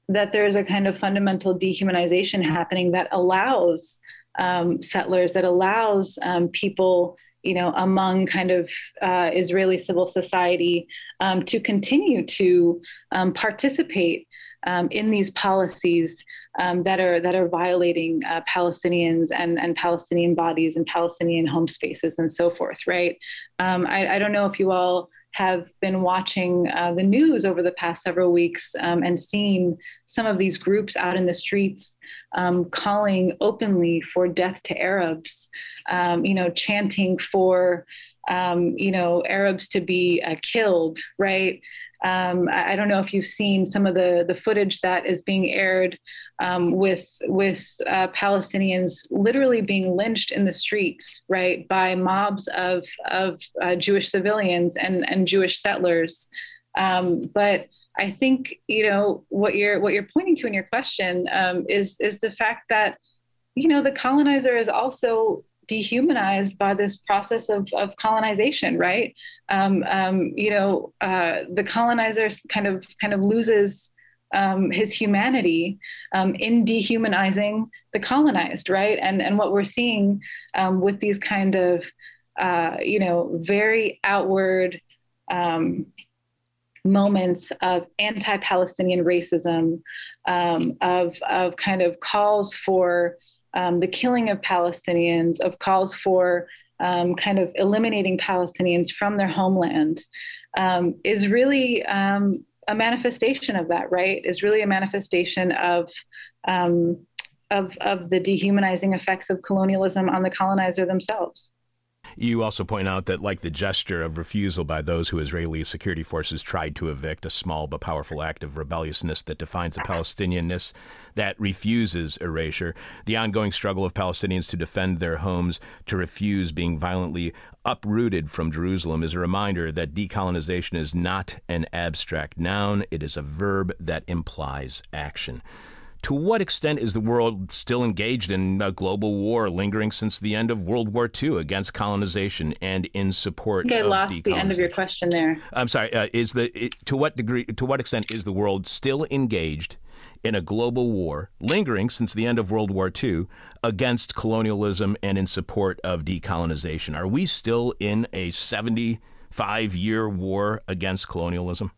that there's a kind of fundamental dehumanization happening that allows um, settlers that allows um, people you know, among kind of uh, Israeli civil society um, to continue to um, participate um, in these policies um, that are that are violating uh, Palestinians and and Palestinian bodies and Palestinian home spaces and so forth. Right? Um, I, I, don't know if you all have been watching uh, the news over the past several weeks um, and seen some of these groups out in the streets um, calling openly for death to Arabs, you know, chanting for, um, you know, Arabs to be uh, killed, right? Um, I, don't know if you've seen some of the, the footage that is being aired um, with with uh, Palestinians literally being lynched in the streets, right, by mobs of of uh, Jewish civilians and and Jewish settlers. Um, but I think you know what you're what you're pointing to in your question um, is is the fact that you know the colonizer is also dehumanized by this process of, of colonization, right? Um, um, you know, uh, the colonizer kind of kind of loses um, his humanity um, in dehumanizing the colonized, right? And and what we're seeing um, with these kind of uh, you know very outward um, moments of anti-Palestinian racism, um, of of kind of calls for um, the killing of Palestinians, of calls for kind of eliminating Palestinians from their homeland, is really a manifestation of that, right? Is really a manifestation of um, of of the dehumanizing effects of colonialism on the colonizer themselves. You also point out that, like the gesture of refusal by those who Israeli security forces tried to evict, a small but powerful act of rebelliousness that defines a Palestinianness that refuses erasure, the ongoing struggle of Palestinians to defend their homes, to refuse being violently uprooted from Jerusalem, is a reminder that decolonization is not an abstract noun, it is a verb that implies action. To what extent is the world still engaged in a global war lingering since the end of World War II against colonization and in support? I, I lost the end of your question there. I'm sorry. Uh, is the it, to what degree, to what extent is the world still engaged in a global war lingering since the end of World War II against colonialism and in support of decolonization? Are we still in a 75 year war against colonialism?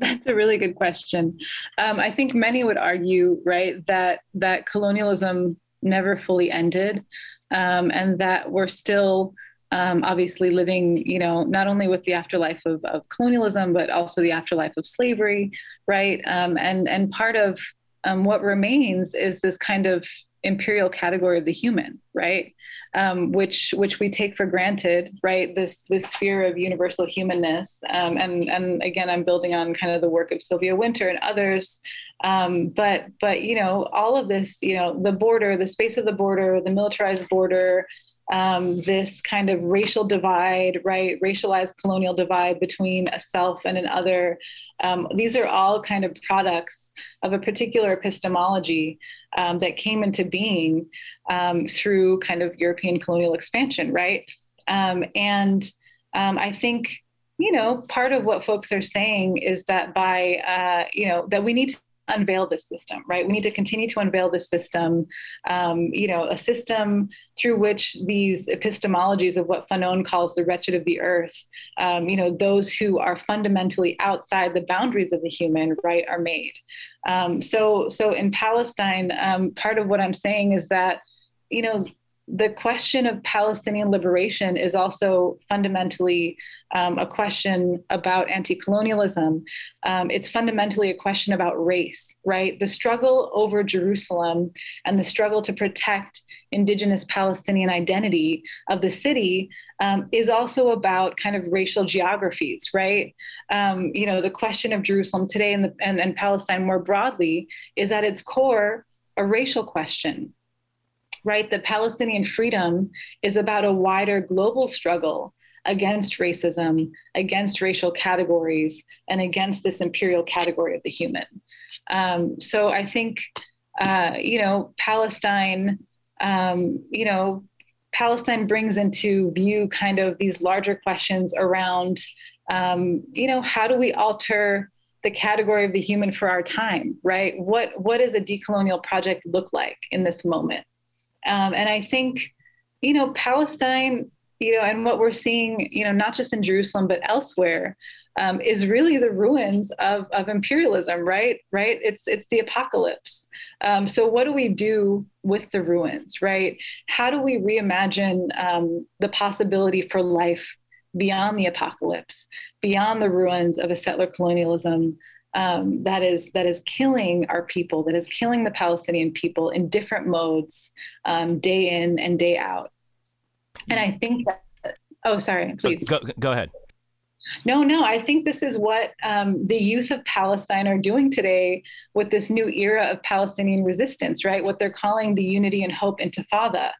That's a really good question. Um, I think many would argue, right, that that colonialism never fully ended, um, and that we're still um, obviously living, you know, not only with the afterlife of, of colonialism, but also the afterlife of slavery, right? Um, and and part of um, what remains is this kind of imperial category of the human, right? Um, which which we take for granted, right? This this sphere of universal humanness, um, and and again, I'm building on kind of the work of Sylvia Wynter and others. Um, but but you know, all of this, you know, the border, the space of the border, the militarized border, um, this kind of racial divide, right? Racialized colonial divide between a self and an other. Um, these are all kind of products of a particular epistemology um, that came into being um, through kind of European colonial expansion, right? Um, and um, I think, you know, part of what folks are saying is that by, uh, you know, that we need to unveil this system, right? We need to continue to unveil this system, um, you know, a system through which these epistemologies of what Fanon calls the wretched of the earth, um, you know, those who are fundamentally outside the boundaries of the human, right, are made. Um, so, so in Palestine, um, part of what I'm saying is that, you know, the question of Palestinian liberation is also fundamentally um, a question about anti colonialism. Um, it's fundamentally a question about race, right? The struggle over Jerusalem and the struggle to protect indigenous Palestinian identity of the city um, is also about kind of racial geographies, right? Um, you know, the question of Jerusalem today and, the, and, and Palestine more broadly is at its core a racial question right? The Palestinian freedom is about a wider global struggle against racism, against racial categories, and against this imperial category of the human. Um, so I think, uh, you know, Palestine, um, you know, Palestine brings into view kind of these larger questions around, um, you know, how do we alter the category of the human for our time, right? What what does a decolonial project look like in this moment? Um, and I think, you know, Palestine, you know, and what we're seeing, you know, not just in Jerusalem, but elsewhere, um, is really the ruins of, of imperialism, right? Right? It's it's the apocalypse. Um, so what do we do with the ruins, right? How do we reimagine um, the possibility for life beyond the apocalypse, beyond the ruins of a settler colonialism um, that is that is killing our people, that is killing the Palestinian people in different modes, um, day in and day out. And I think that. Oh, sorry. Please go, go ahead. No, no, I think this is what um, the youth of Palestine are doing today with this new era of Palestinian resistance, right? What they're calling the Unity and Hope Intifada.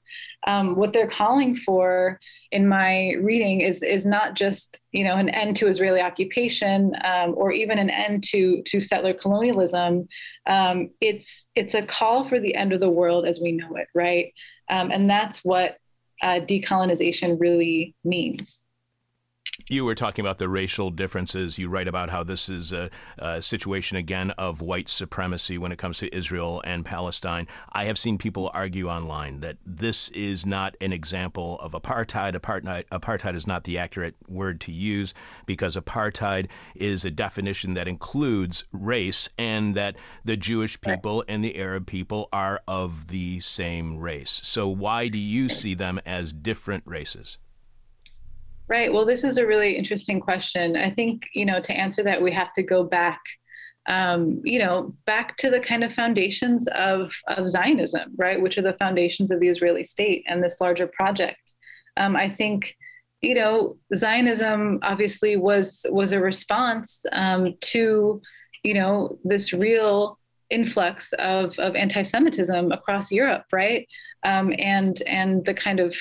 Um, what they're calling for in my reading is is not just you know an end to Israeli occupation um, or even an end to to settler colonialism. Um, it's it's a call for the end of the world as we know it, right? Um, and that's what uh, decolonization really means you were talking about the racial differences. You write about how this is a, a, situation again of white supremacy when it comes to Israel and Palestine. I have seen people argue online that this is not an example of apartheid. Apartheid, apartheid is not the accurate word to use because apartheid is a definition that includes race and that the Jewish people and the Arab people are of the same race. So why do you see them as different races? Right. Well, this is a really interesting question. I think, you know, to answer that, we have to go back, um, you know, back to the kind of foundations of, of Zionism, right, which are the foundations of the Israeli state and this larger project. Um, I think, you know, Zionism obviously was was a response um, to, you know, this real influx of, of anti-Semitism across Europe, right? Um, and and the kind of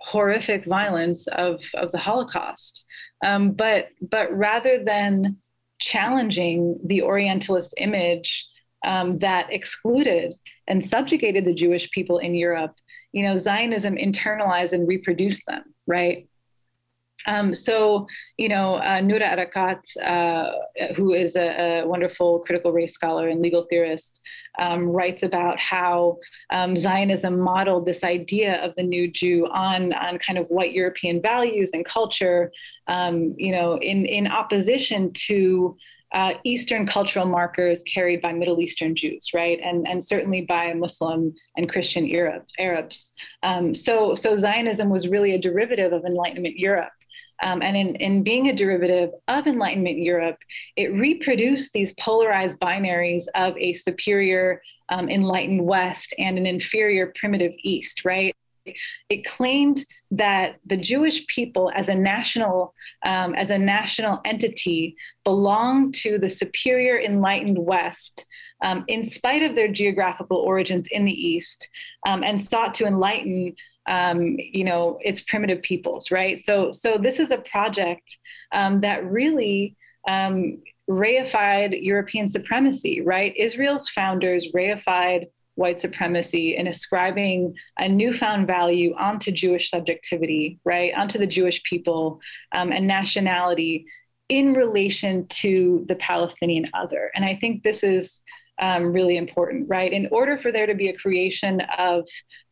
horrific violence of, of the Holocaust. Um, but, but rather than challenging the Orientalist image um, that excluded and subjugated the Jewish people in Europe, you know, Zionism internalized and reproduced them, right? Um, so, you know, uh, Noura Erakat, uh, who is a, a, wonderful critical race scholar and legal theorist, um, writes about how um, Zionism modeled this idea of the new Jew on, on kind of white European values and culture, um, you know, in, in opposition to uh, Eastern cultural markers carried by Middle Eastern Jews, right, and and certainly by Muslim and Christian Arab, Arabs. Um, so so Zionism was really a derivative of Enlightenment Europe, um, and in, in being a derivative of Enlightenment Europe, it reproduced these polarized binaries of a superior um, enlightened West and an inferior primitive East, right? It claimed that the Jewish people, as a national, um, as a national entity, belonged to the superior enlightened West, um, in spite of their geographical origins in the East, um, and sought to enlighten um, you know its primitive peoples right? So so this is a project um, that really um, reified european supremacy right? Israel's founders reified white supremacy and ascribing a newfound value onto jewish subjectivity right? Onto the jewish people um, and nationality in relation to the palestinian other. And i think this is um, really important, right? In order for there to be a creation of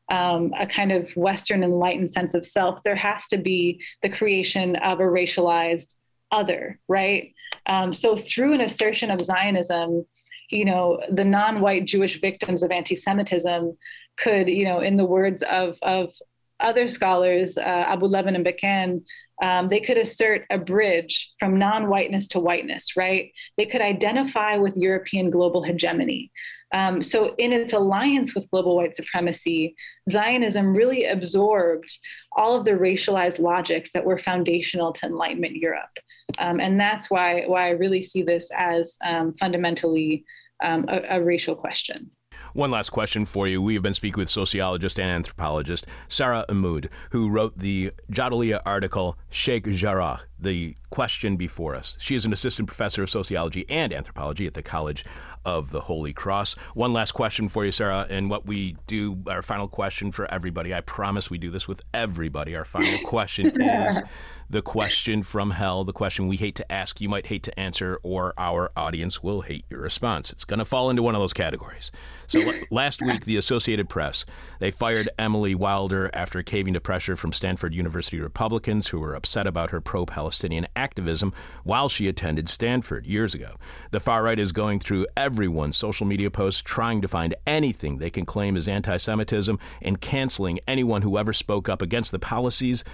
um, a kind of Western enlightened sense of self, there has to be the creation of a racialized other, right? Um, so through an assertion of Zionism, you know, the non-white Jewish victims of anti-Semitism could, you know, in the words of of other scholars, uh, Abu Levin and Bekan, um, they could assert a bridge from non-whiteness to whiteness, right? They could identify with European global hegemony. Um, so, in its alliance with global white supremacy, Zionism really absorbed all of the racialized logics that were foundational to Enlightenment Europe. Um, and that's why, why I really see this as um, fundamentally um, a, a racial question. One last question for you. We have been speaking with sociologist and anthropologist Sarah Ihmoud, who wrote the Jadaliyya article Sheikh Jarrah the question before us. She is an assistant professor of sociology and anthropology at the College of the Holy Cross. One last question for you, Sarah, and what we do, our final question for everybody. I promise we do this with everybody. Our final question is the question from hell, the question we hate to ask, you might hate to answer, or our audience will hate your response. It's going to fall into one of those categories. So last week, the Associated Press they fired Emily Wilder after caving to pressure from Stanford University Republicans who were upset about her pro-Palestinian activism while she attended Stanford years ago. The far right is going through everyone's social media posts, trying to find anything they can claim is anti-Semitism and canceling anyone who ever spoke up against the policies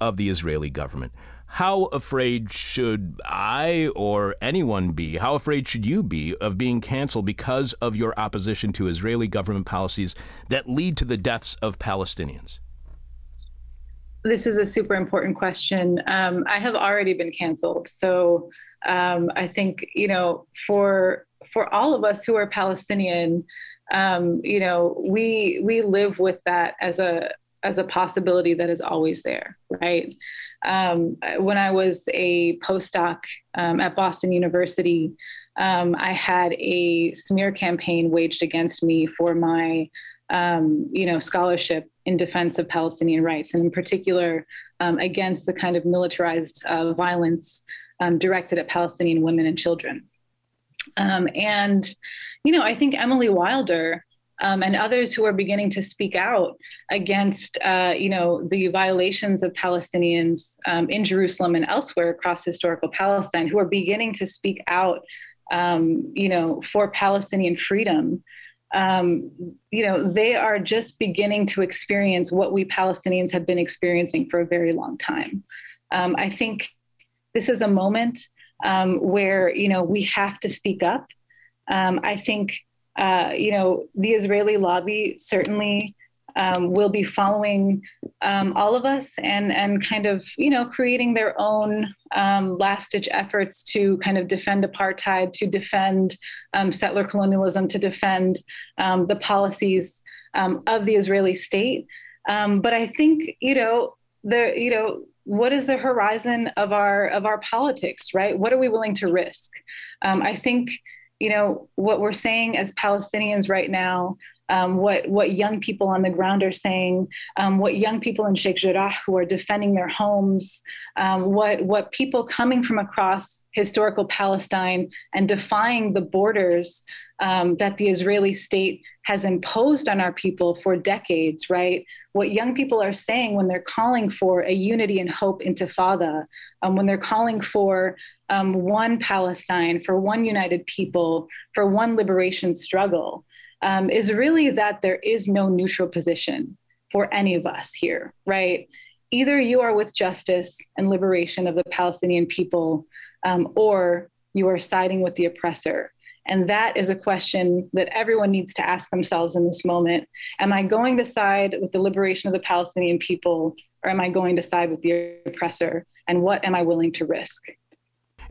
of the Israeli government. How afraid should I or anyone be? How afraid should you be of being canceled because of your opposition to Israeli government policies that lead to the deaths of Palestinians? This is a super important question. Um, I have already been canceled, so um, I think you know for for all of us who are Palestinian, um, you know, we we live with that as a as a possibility that is always there, right? Um, when I was a postdoc um, at Boston University, um, I had a smear campaign waged against me for my, um, you know, scholarship in defense of Palestinian rights, and in particular um, against the kind of militarized uh, violence um, directed at Palestinian women and children. and, you know, I think Emily Wilder um, and others who are beginning to speak out against, uh, you know, the violations of Palestinians um, in Jerusalem and elsewhere across historical Palestine, who are beginning to speak out, um, you know, for Palestinian freedom. Um, you know, they are just beginning to experience what we Palestinians have been experiencing for a very long time. Um, I think this is a moment um, where you know we have to speak up. I think uh, you know, the Israeli lobby certainly um, will be following um, all of us and and kind of you know creating their own um, last ditch efforts to kind of defend apartheid, to defend um, settler colonialism, to defend um, the policies um, of the Israeli state. but I think you know the you know what is the horizon of our of our politics, right? What are we willing to risk? I think you know what we're saying as Palestinians right now, um, what what young people on the ground are saying, um, what young people in Sheikh Jarrah who are defending their homes, um, what what people coming from across historical Palestine and defying the borders um, that the Israeli state has imposed on our people for decades, right? What young people are saying when they're calling for a unity and hope intifada, um, when they're calling for um, one Palestine, for one united people, for one liberation struggle, um, is really that there is no neutral position for any of us here, right? Either you are with justice and liberation of the Palestinian people, um, or you are siding with the oppressor. And that is a question that everyone needs to ask themselves in this moment. Am I going to side with the liberation of the Palestinian people, or am I going to side with the oppressor? And what am I willing to risk?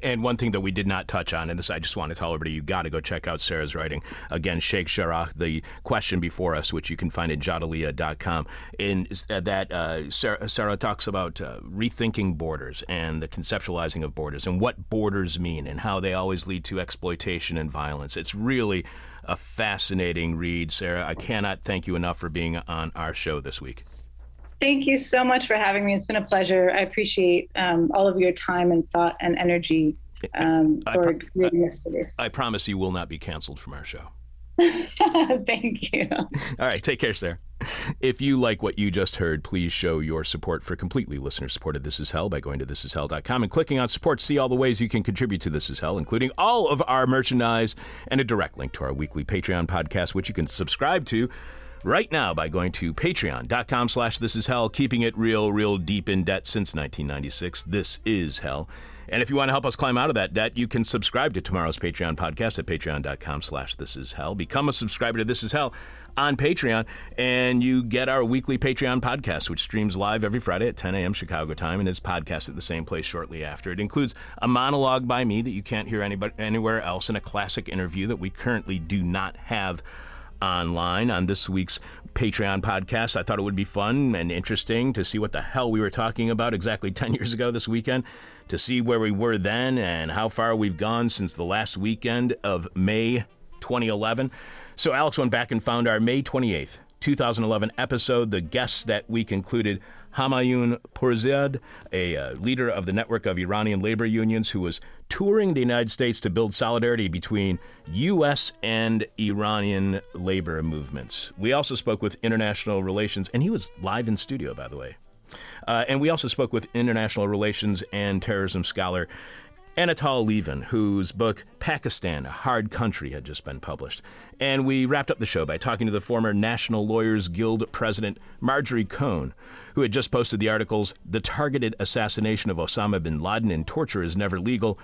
And one thing that we did not touch on, and this I just want to tell everybody, you got to go check out Sarah's writing. Again, Sheikh Jarrah, the question before us, which you can find at jadaliyya.com. In uh, that, uh, Sarah, Sarah, talks about uh, rethinking borders and the conceptualizing of borders and what borders mean and how they always lead to exploitation and violence. It's really a fascinating read, Sarah. I cannot thank you enough for being on our show this week. Thank you so much for having me. It's been a pleasure. I appreciate um, all of your time and thought and energy um, for creating this for this. I promise you will not be canceled from our show. Thank you. All right, take care, Sarah. If you like what you just heard, please show your support for completely listener supported This Is Hell by going to thisishell.com and clicking on support. See all the ways you can contribute to This Is Hell, including all of our merchandise and a direct link to our weekly Patreon podcast, which you can subscribe to right now by going to patreon.com slash this is hell, keeping it real, real deep in debt since 1996. This is hell. And if you want to help us climb out of that debt, you can subscribe to tomorrow's Patreon podcast at patreon.com slash this is hell. Become a subscriber to This Is Hell on Patreon, and you get our weekly Patreon podcast, which streams live every Friday at 10 a.m. Chicago time and is podcast at the same place shortly after. It includes a monologue by me that you can't hear anybody, anywhere else and a classic interview that we currently do not have online on this week's Patreon podcast. I thought it would be fun and interesting to see what the hell we were talking about exactly 10 years ago this weekend, to see where we were then and how far we've gone since the last weekend of May 2011. So Alex went back and found our May 28th, 2011 episode. The guests that week included Humayun Pouruzad, a uh, leader of the network of Iranian labor unions who was touring the United States to build solidarity between U.S. and Iranian labor movements. We also spoke with international relations, and he was live in studio, by the way. Uh, and we also spoke with international relations and terrorism scholar Anatol Lieven, whose book Pakistan, a Hard Country had just been published. And we wrapped up the show by talking to the former National Lawyers Guild president, Marjorie Cohn, who had just posted the articles The Targeted Assassination of Osama bin Laden and Torture is Never Legal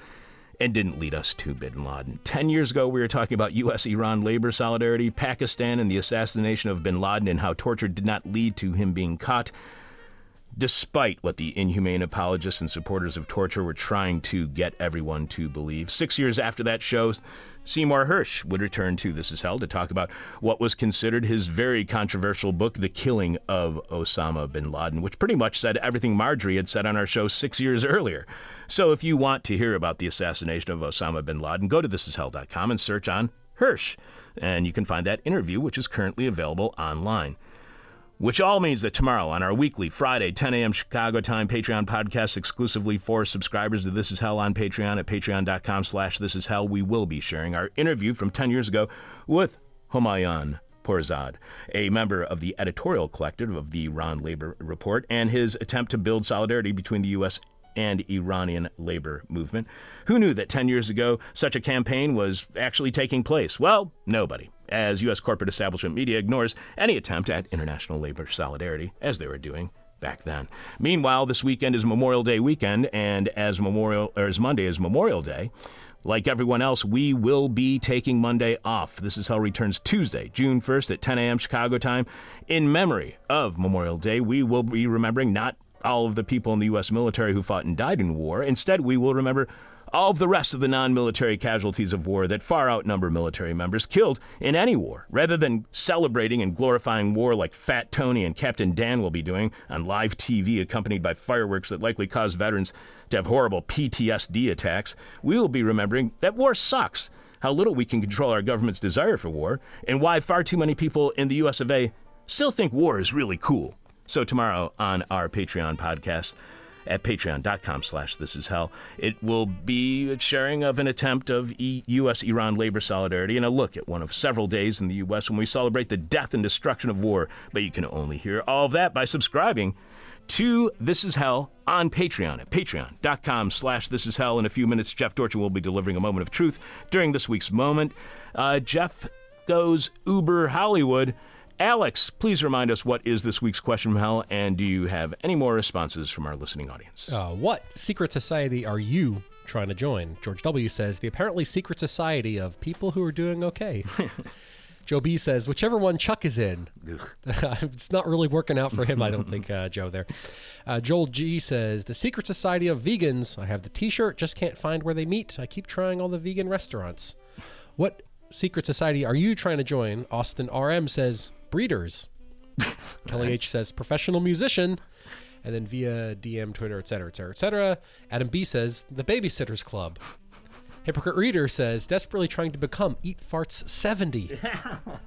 and didn't lead us to bin Laden. Ten years ago, we were talking about U.S. Iran labor solidarity, Pakistan, and the assassination of bin Laden, and how torture did not lead to him being caught despite what the inhumane apologists and supporters of torture were trying to get everyone to believe. Six years after that show, Seymour Hersh would return to This Is Hell to talk about what was considered his very controversial book, The Killing of Osama bin Laden, which pretty much said everything Marjorie had said on our show six years earlier. So if you want to hear about the assassination of Osama bin Laden, go to thisishell.com and search on Hirsch. And you can find that interview, which is currently available online which all means that tomorrow on our weekly Friday 10 a.m. Chicago time Patreon podcast exclusively for subscribers to This Is Hell on Patreon at patreon.com slash This Is Hell, we will be sharing our interview from 10 years ago with Humayun Pouruzad, a member of the editorial collective of the Iran Labor Report, and his attempt to build solidarity between the U.S. and Iranian labor movement. Who knew that 10 years ago such a campaign was actually taking place? Well, nobody as U.S. corporate establishment media ignores any attempt at international labor solidarity, as they were doing back then. Meanwhile, this weekend is Memorial Day weekend, and as Memorial or as Monday is Memorial Day, like everyone else, we will be taking Monday off. This is Hell returns Tuesday, June 1st at 10 a.m. Chicago time. In memory of Memorial Day, we will be remembering not all of the people in the U.S. military who fought and died in war. Instead, we will remember of the rest of the non military casualties of war that far outnumber military members killed in any war, rather than celebrating and glorifying war like Fat Tony and Captain Dan will be doing on live TV, accompanied by fireworks that likely cause veterans to have horrible PTSD attacks. We will be remembering that war sucks, how little we can control our government's desire for war, and why far too many people in the US of A still think war is really cool. So, tomorrow on our Patreon podcast, at patreon.com slash this is hell. It will be a sharing of an attempt of e- U.S.-Iran labor solidarity and a look at one of several days in the U.S. when we celebrate the death and destruction of war. But you can only hear all of that by subscribing to This Is Hell on Patreon at patreon.com slash This Is Hell. In a few minutes, Jeff Dorchen will be delivering a moment of truth during this week's moment. Uh, Jeff goes Uber Hollywood Alex, please remind us what is this week's question from hell, and do you have any more responses from our listening audience? Uh, what secret society are you trying to join? George W. says the apparently secret society of people who are doing okay. Joe B says whichever one Chuck is in. it's not really working out for him, I don't think, uh, Joe. There. Uh, Joel G says the secret society of vegans. I have the T-shirt, just can't find where they meet. I keep trying all the vegan restaurants. What secret society are you trying to join? Austin RM says breeders. Kelly H says professional musician. And then via DM, Twitter, etc., etc., etc. Adam B says the Babysitters Club. Hypocrite Reader says desperately trying to become Eat Farts 70.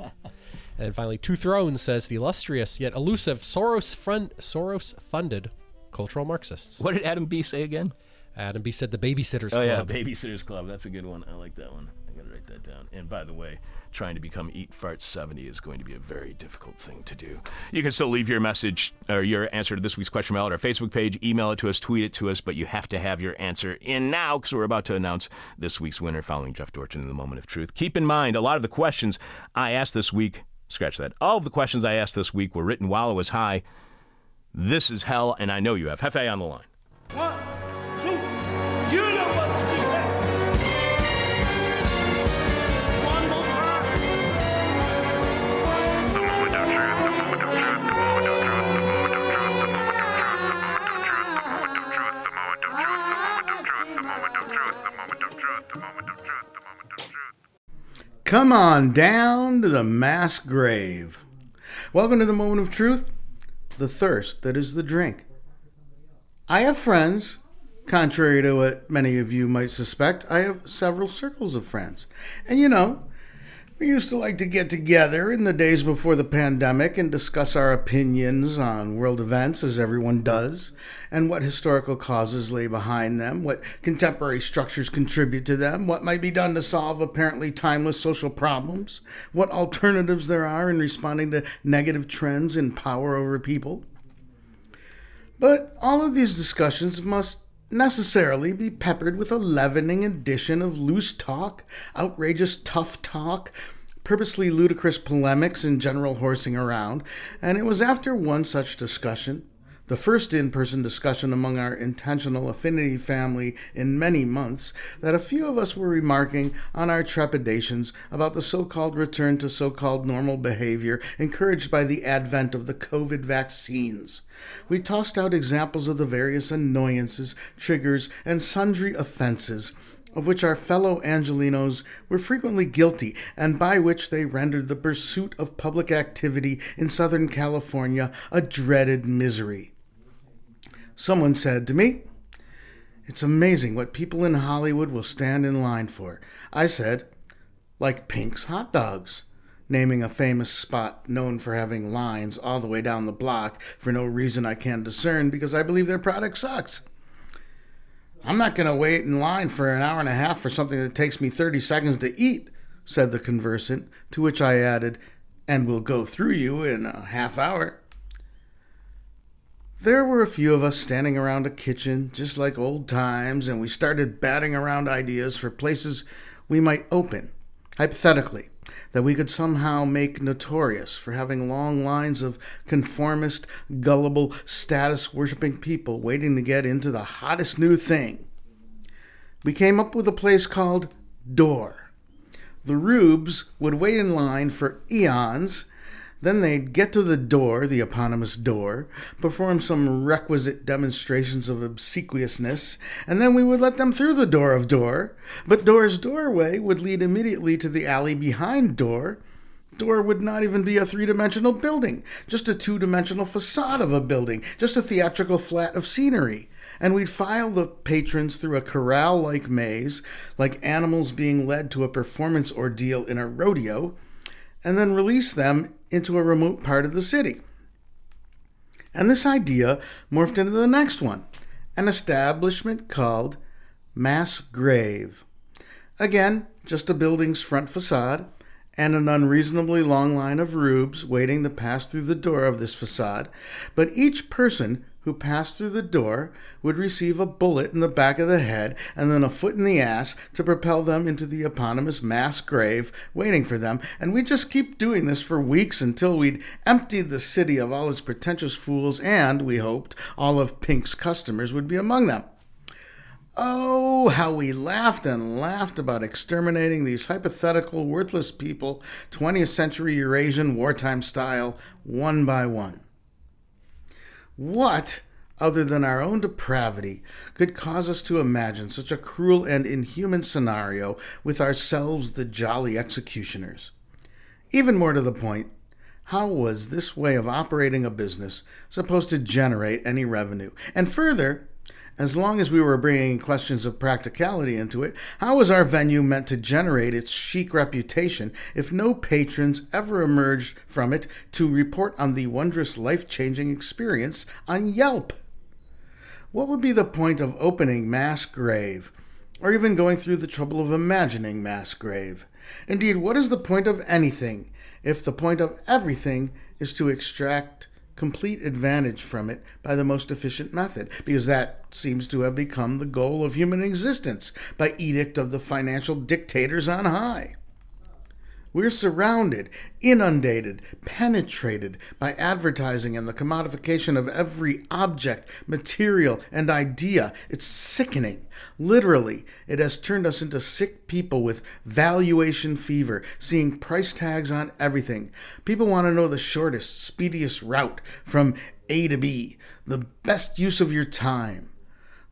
and finally, Two Thrones says the illustrious yet elusive Soros fund, Soros funded cultural Marxists. What did Adam B say again? Adam B said the Babysitters oh, Club. yeah, Babysitters Club. That's a good one. I like that one. I gotta write that down. And by the way, trying to become Eat Fart 70 is going to be a very difficult thing to do. You can still leave your message or your answer to this week's question mail at our Facebook page, email it to us, tweet it to us, but you have to have your answer in now because we're about to announce this week's winner following Jeff Dorchen in the moment of truth. Keep in mind, a lot of the questions I asked this week, scratch that, all of the questions I asked this week were written while I was high. This is hell, and I know you have. Hefe on the line. Come on down to the mass grave. Welcome to the moment of truth, the thirst that is the drink. I have friends, contrary to what many of you might suspect, I have several circles of friends. And you know, we used to like to get together in the days before the pandemic and discuss our opinions on world events, as everyone does, and what historical causes lay behind them, what contemporary structures contribute to them, what might be done to solve apparently timeless social problems, what alternatives there are in responding to negative trends in power over people. But all of these discussions must necessarily be peppered with a leavening addition of loose talk, outrageous tough talk, purposely ludicrous polemics, and general horsing around. And it was after one such discussion, the first in person discussion among our intentional affinity family in many months, that a few of us were remarking on our trepidations about the so called return to so called normal behavior encouraged by the advent of the COVID vaccines. We tossed out examples of the various annoyances, triggers, and sundry offenses of which our fellow Angelenos were frequently guilty, and by which they rendered the pursuit of public activity in Southern California a dreaded misery. Someone said to me, It's amazing what people in Hollywood will stand in line for. I said, Like Pink's hot dogs, naming a famous spot known for having lines all the way down the block for no reason I can discern because I believe their product sucks. I'm not going to wait in line for an hour and a half for something that takes me 30 seconds to eat, said the conversant, to which I added, and will go through you in a half hour. There were a few of us standing around a kitchen, just like old times, and we started batting around ideas for places we might open, hypothetically, that we could somehow make notorious for having long lines of conformist, gullible, status worshipping people waiting to get into the hottest new thing. We came up with a place called Door. The rubes would wait in line for eons then they'd get to the door, the eponymous door, perform some requisite demonstrations of obsequiousness, and then we would let them through the door of door. But door's doorway would lead immediately to the alley behind door. Door would not even be a three dimensional building, just a two dimensional facade of a building, just a theatrical flat of scenery. And we'd file the patrons through a corral like maze, like animals being led to a performance ordeal in a rodeo, and then release them into a remote part of the city. And this idea morphed into the next one an establishment called Mass Grave. Again, just a building's front facade and an unreasonably long line of rubes waiting to pass through the door of this facade, but each person who passed through the door would receive a bullet in the back of the head and then a foot in the ass to propel them into the eponymous mass grave waiting for them. And we'd just keep doing this for weeks until we'd emptied the city of all its pretentious fools, and, we hoped, all of Pink's customers would be among them. Oh, how we laughed and laughed about exterminating these hypothetical, worthless people, 20th century Eurasian wartime style, one by one. What, other than our own depravity, could cause us to imagine such a cruel and inhuman scenario with ourselves the jolly executioners? Even more to the point, how was this way of operating a business supposed to generate any revenue? And further, as long as we were bringing questions of practicality into it, how was our venue meant to generate its chic reputation if no patrons ever emerged from it to report on the wondrous life changing experience on Yelp? What would be the point of opening Mass Grave, or even going through the trouble of imagining Mass Grave? Indeed, what is the point of anything if the point of everything is to extract complete advantage from it by the most efficient method, because that seems to have become the goal of human existence by edict of the financial dictators on high. We're surrounded, inundated, penetrated by advertising and the commodification of every object, material, and idea. It's sickening. Literally, it has turned us into sick people with valuation fever, seeing price tags on everything. People want to know the shortest, speediest route from A to B, the best use of your time.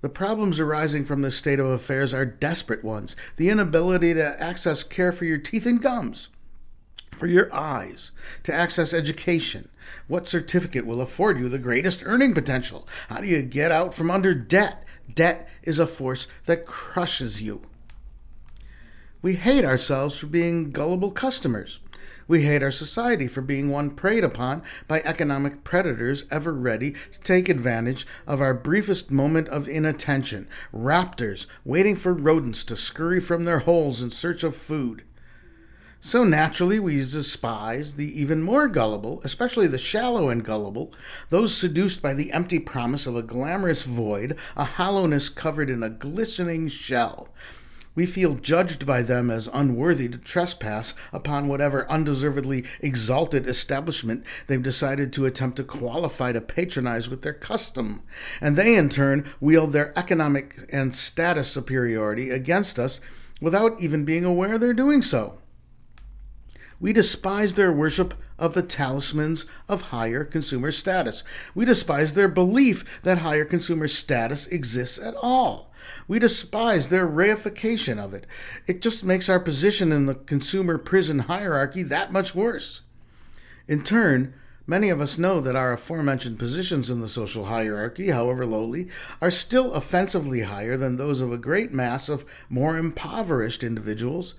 The problems arising from this state of affairs are desperate ones. The inability to access care for your teeth and gums, for your eyes, to access education. What certificate will afford you the greatest earning potential? How do you get out from under debt? Debt is a force that crushes you. We hate ourselves for being gullible customers. We hate our society for being one preyed upon by economic predators ever ready to take advantage of our briefest moment of inattention. Raptors waiting for rodents to scurry from their holes in search of food. So naturally, we despise the even more gullible, especially the shallow and gullible, those seduced by the empty promise of a glamorous void, a hollowness covered in a glistening shell. We feel judged by them as unworthy to trespass upon whatever undeservedly exalted establishment they've decided to attempt to qualify to patronize with their custom. And they, in turn, wield their economic and status superiority against us without even being aware they're doing so. We despise their worship of the talismans of higher consumer status. We despise their belief that higher consumer status exists at all. We despise their reification of it. It just makes our position in the consumer prison hierarchy that much worse. In turn, many of us know that our aforementioned positions in the social hierarchy, however lowly, are still offensively higher than those of a great mass of more impoverished individuals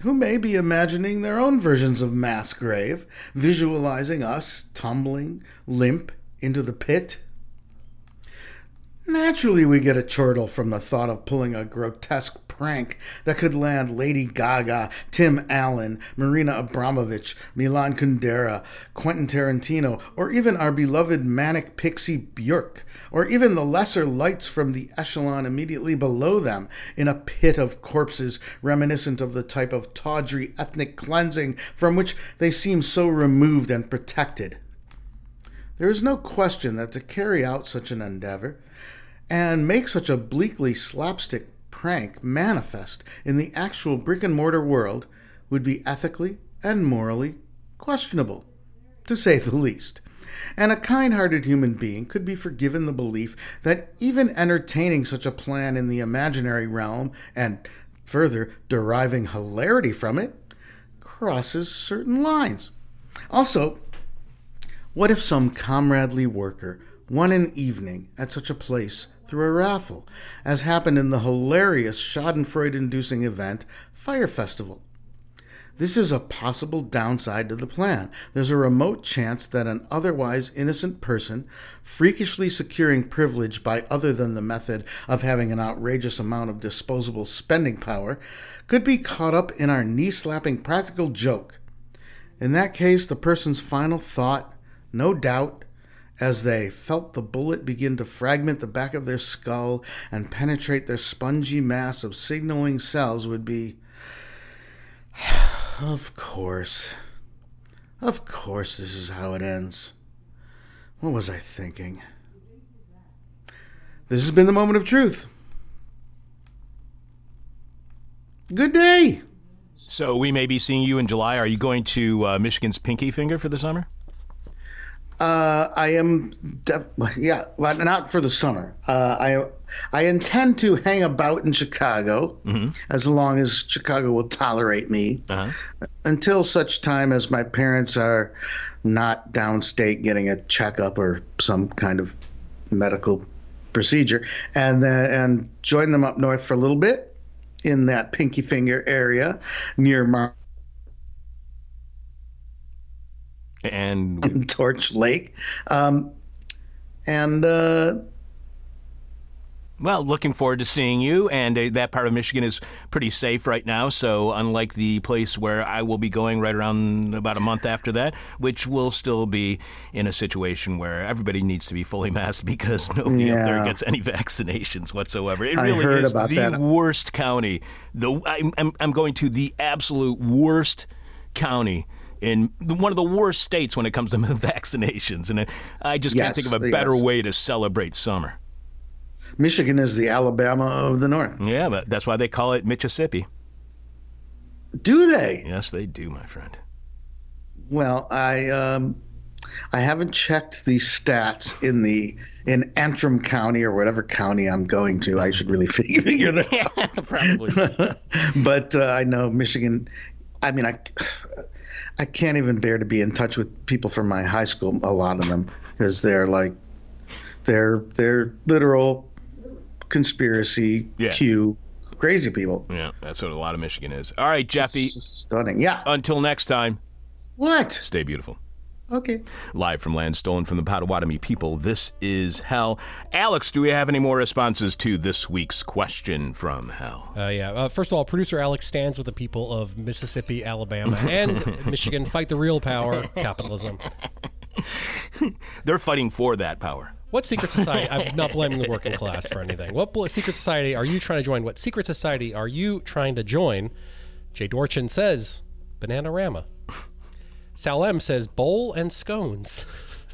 who may be imagining their own versions of mass grave, visualizing us tumbling limp into the pit. Naturally, we get a chortle from the thought of pulling a grotesque prank that could land Lady Gaga, Tim Allen, Marina Abramović, Milan Kundera, Quentin Tarantino, or even our beloved manic pixie Björk, or even the lesser lights from the echelon immediately below them in a pit of corpses reminiscent of the type of tawdry ethnic cleansing from which they seem so removed and protected. There is no question that to carry out such an endeavor, and make such a bleakly slapstick prank manifest in the actual brick and mortar world would be ethically and morally questionable, to say the least. And a kind hearted human being could be forgiven the belief that even entertaining such a plan in the imaginary realm, and further deriving hilarity from it, crosses certain lines. Also, what if some comradely worker won an evening at such a place through a raffle, as happened in the hilarious Schadenfreude inducing event Fire Festival. This is a possible downside to the plan. There's a remote chance that an otherwise innocent person, freakishly securing privilege by other than the method of having an outrageous amount of disposable spending power, could be caught up in our knee slapping practical joke. In that case, the person's final thought, no doubt, as they felt the bullet begin to fragment the back of their skull and penetrate their spongy mass of signaling cells would be of course of course this is how it ends what was i thinking this has been the moment of truth good day So we may be seeing you in July. Are you going to uh, Michigan's Pinky Finger for the summer? Uh, I am, yeah, but not for the summer. Uh, I I intend to hang about in Chicago as long as Chicago will tolerate me Uh-huh. until such time as my parents are not downstate getting a checkup or some kind of medical procedure, and then and join them up north for a little bit in that Pinky Finger area near Mar- And Torch Lake, um, and. Uh, well, looking forward to seeing you. And uh, that part of Michigan is pretty safe right now. So unlike the place where I will be going right around about a month after that, which will still be in a situation where everybody needs to be fully masked because nobody up there gets any vaccinations whatsoever. It really heard is the that. worst county. The I'm, I'm I'm going to the absolute worst county. In one of the worst states when it comes to vaccinations, and I just can't Yes, think of a better yes. way to celebrate summer. Michigan is the Alabama of the North. Yeah, but that's why they call it Mississippi. Do they? Yes, they do, my friend. Well, I um, I haven't checked the stats in the in Antrim County or whatever county I'm going to. I should really figure it out. Probably. but uh, I know Michigan. I mean, I I can't even bear to be in touch with people from my high school. A lot of them because they're like they're they're literal conspiracy Yeah. Q crazy people. yeah, that's what a lot of Michigan is. All right, Jeffy. Stunning. Yeah. Until next time, What? stay beautiful. Okay. Live from land stolen from the Potawatomi people, this is Hell. Alex, do we have any more responses to this week's question from Hell? Uh, yeah. Uh, first of all, producer Alex stands with the people of Mississippi, Alabama, and Michigan. Fight the real power, capitalism. They're fighting for that power. What secret society? I'm not blaming the working class for anything. What bl- secret society are you trying to join? What secret society are you trying to join? Jay Dorchen says Bananarama. Sal M says bowl and scones.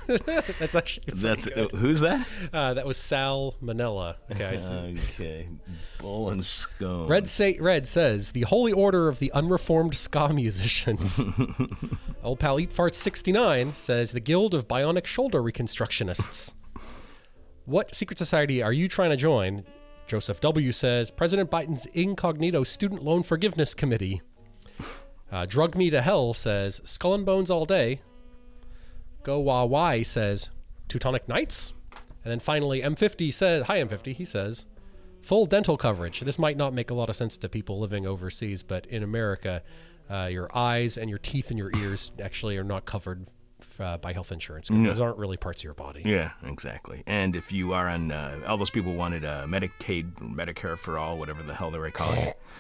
That's actually That's uh, who's that? Uh, that was Sal Manella. Okay. I see. Okay, bull and scone. Red Red says the Holy Order of the Unreformed Ska Musicians. Old pal Eat Farts 69 says the Guild of Bionic Shoulder Reconstructionists. what secret society are you trying to join? Joseph W says President Biden's incognito student loan forgiveness committee. Uh, Drug Me to Hell says Skull and Bones all day. Go Wah Why says Teutonic Knights. And then finally, M50 says, Hi M50, he says, full dental coverage. This might not make a lot of sense to people living overseas, but in America, uh, your eyes and your teeth and your ears actually are not covered uh, by health insurance because those aren't really parts of your body. Yeah, exactly. And if you are on, uh, all those people wanted uh, Medicaid, Medicare for all, whatever the hell they were calling it.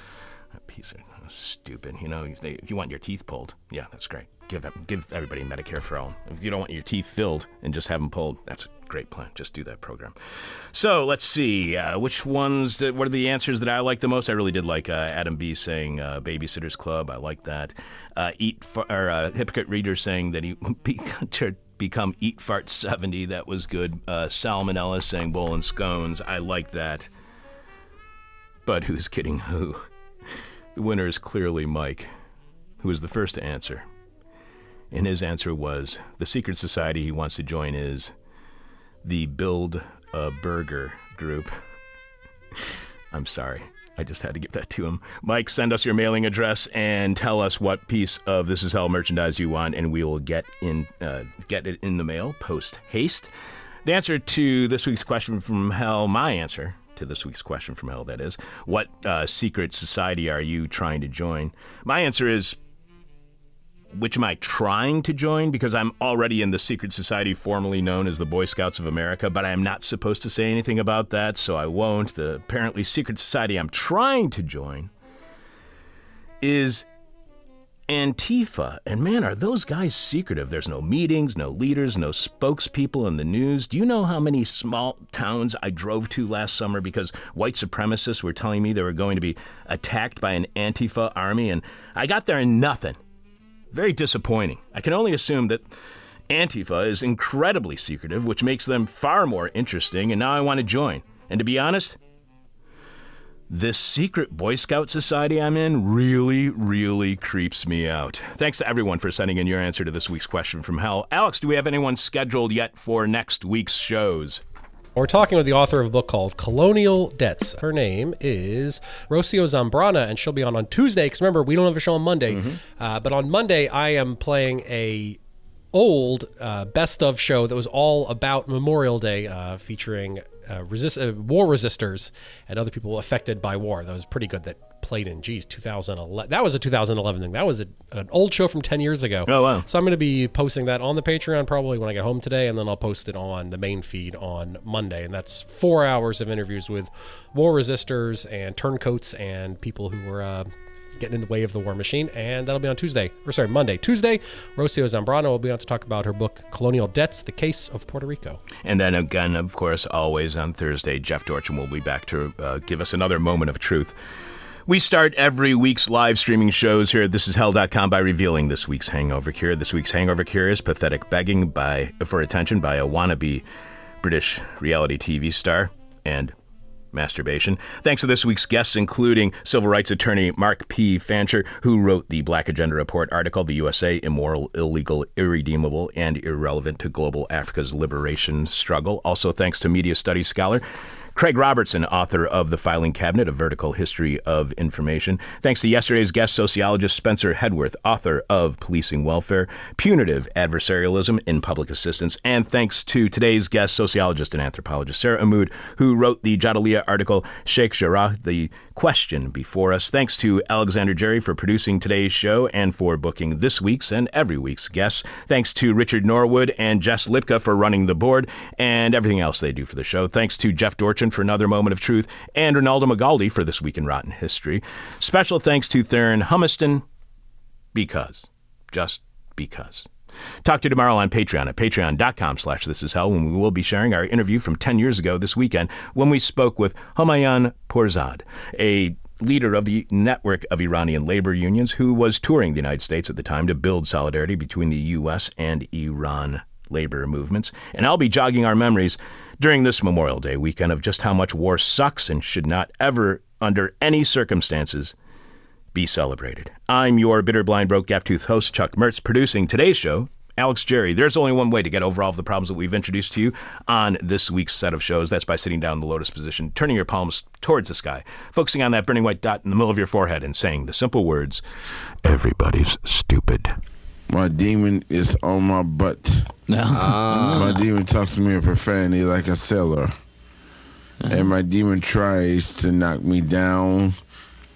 A piece of stupid. You know, if, they, if you want your teeth pulled, yeah, that's great. Give give everybody Medicare for all. If you don't want your teeth filled and just have them pulled, that's a great plan. Just do that program. So let's see, uh, which ones? That, what are the answers that I like the most? I really did like uh, Adam B saying uh, Babysitters Club. I like that. Uh, eat fa- or uh, hypocrite reader saying that he become Eat Fart seventy. That was good. Uh, Salmonella saying bowl and scones. I like that. But who's kidding who? The winner is clearly Mike, who was the first to answer. And his answer was the secret society he wants to join is the Build a Burger group. I'm sorry. I just had to give that to him. Mike, send us your mailing address and tell us what piece of This Is Hell merchandise you want, and we will get in uh, get it in the mail post haste. The answer to this week's question from Hell, my answer to this week's question from Hell, that is, what uh, secret society are you trying to join? My answer is which am I trying to join? Because I'm already in the secret society formerly known as the Boy Scouts of America, but I am not supposed to say anything about that, so I won't. The apparently secret society I'm trying to join is Antifa. And man, are those guys secretive? There's no meetings, no leaders, no spokespeople in the news. Do you know how many small towns I drove to last summer because white supremacists were telling me they were going to be attacked by an Antifa army? And I got there and nothing. Very disappointing. I can only assume that Antifa is incredibly secretive, which makes them far more interesting, and now I want to join. And to be honest, this secret Boy Scout society I'm in really, really creeps me out. Thanks to everyone for sending in your answer to this week's question from hell. Alex, do we have anyone scheduled yet for next week's shows? We're talking with the author of a book called Colonial Debts. Her name is Rocio Zambrana, and she'll be on on Tuesday. Because remember, we don't have a show on Monday, uh, but on Monday I am playing a old uh, best of show that was all about Memorial Day, uh, featuring uh, resist uh, war resistors and other people affected by war. That was pretty good. That played in geez 2011. That was a 2011 thing. That was a, an old show from 10 years ago. Oh, wow. So I'm going to be posting that on the Patreon probably when I get home today, and then I'll post it on the main feed on Monday. And that's four hours of interviews with war resistors and turncoats and people who were uh, getting in the way of the war machine. And that'll be on Tuesday, or sorry, Monday. Tuesday, Rocio Zambrana will be on to talk about her book Colonial Debts: The Case of Puerto Rico. And then again, of course, always on Thursday, Jeff Dorchen will be back to uh, give us another moment of truth. We start every week's live streaming shows here at thisishell.com by revealing this week's hangover cure. This week's hangover cure is pathetic begging by for attention by a wannabe British reality TV star and masturbation. Thanks to this week's guests, including civil rights attorney Mark P. Fancher, who wrote the Black Agenda Report article, The USA Immoral, Illegal, Irredeemable, and Irrelevant to Global Africa's Liberation Struggle. Also, thanks to media studies scholar Craig Robertson, author of The Filing Cabinet, A Vertical History of Information. Thanks to yesterday's guest sociologist Spencer Headworth, author of Policing Welfare, Punitive Adversarialism in Public Assistance. And thanks to today's guest sociologist and anthropologist Sarah Ihmoud, who wrote the Jadaliyya article, Sheikh Jarrah, the question before us. Thanks to Alexander Jerry for producing today's show and for booking this week's and every week's guests. Thanks to Richard Norwood and Jess Lipka for running the board and everything else they do for the show. Thanks to Jeff Dorchen for another moment of truth and Ronaldo Magaldi for this week in Rotten History. Special thanks to Theron Humiston because, just because. Talk to you tomorrow on Patreon at patreon.com slash this is hell when we will be sharing our interview from 10 years ago this weekend when we spoke with Homayan Pourzad, a leader of the network of Iranian labor unions who was touring the United States at the time to build solidarity between the U.S. and Iran labor movements. And I'll be jogging our memories during this Memorial Day weekend of just how much war sucks and should not ever, under any circumstances, be celebrated. I'm your bitter, blind, broke, gap tooth host, Chuck Mertz, producing today's show. Alex Jerry, there's only one way to get over all of the problems that we've introduced to you on this week's set of shows. That's by sitting down in the lotus position, turning your palms towards the sky, focusing on that burning white dot in the middle of your forehead, and saying the simple words Everybody's stupid. My demon is on my butt. Ah. My demon talks to me in profanity like a sailor. And my demon tries to knock me down.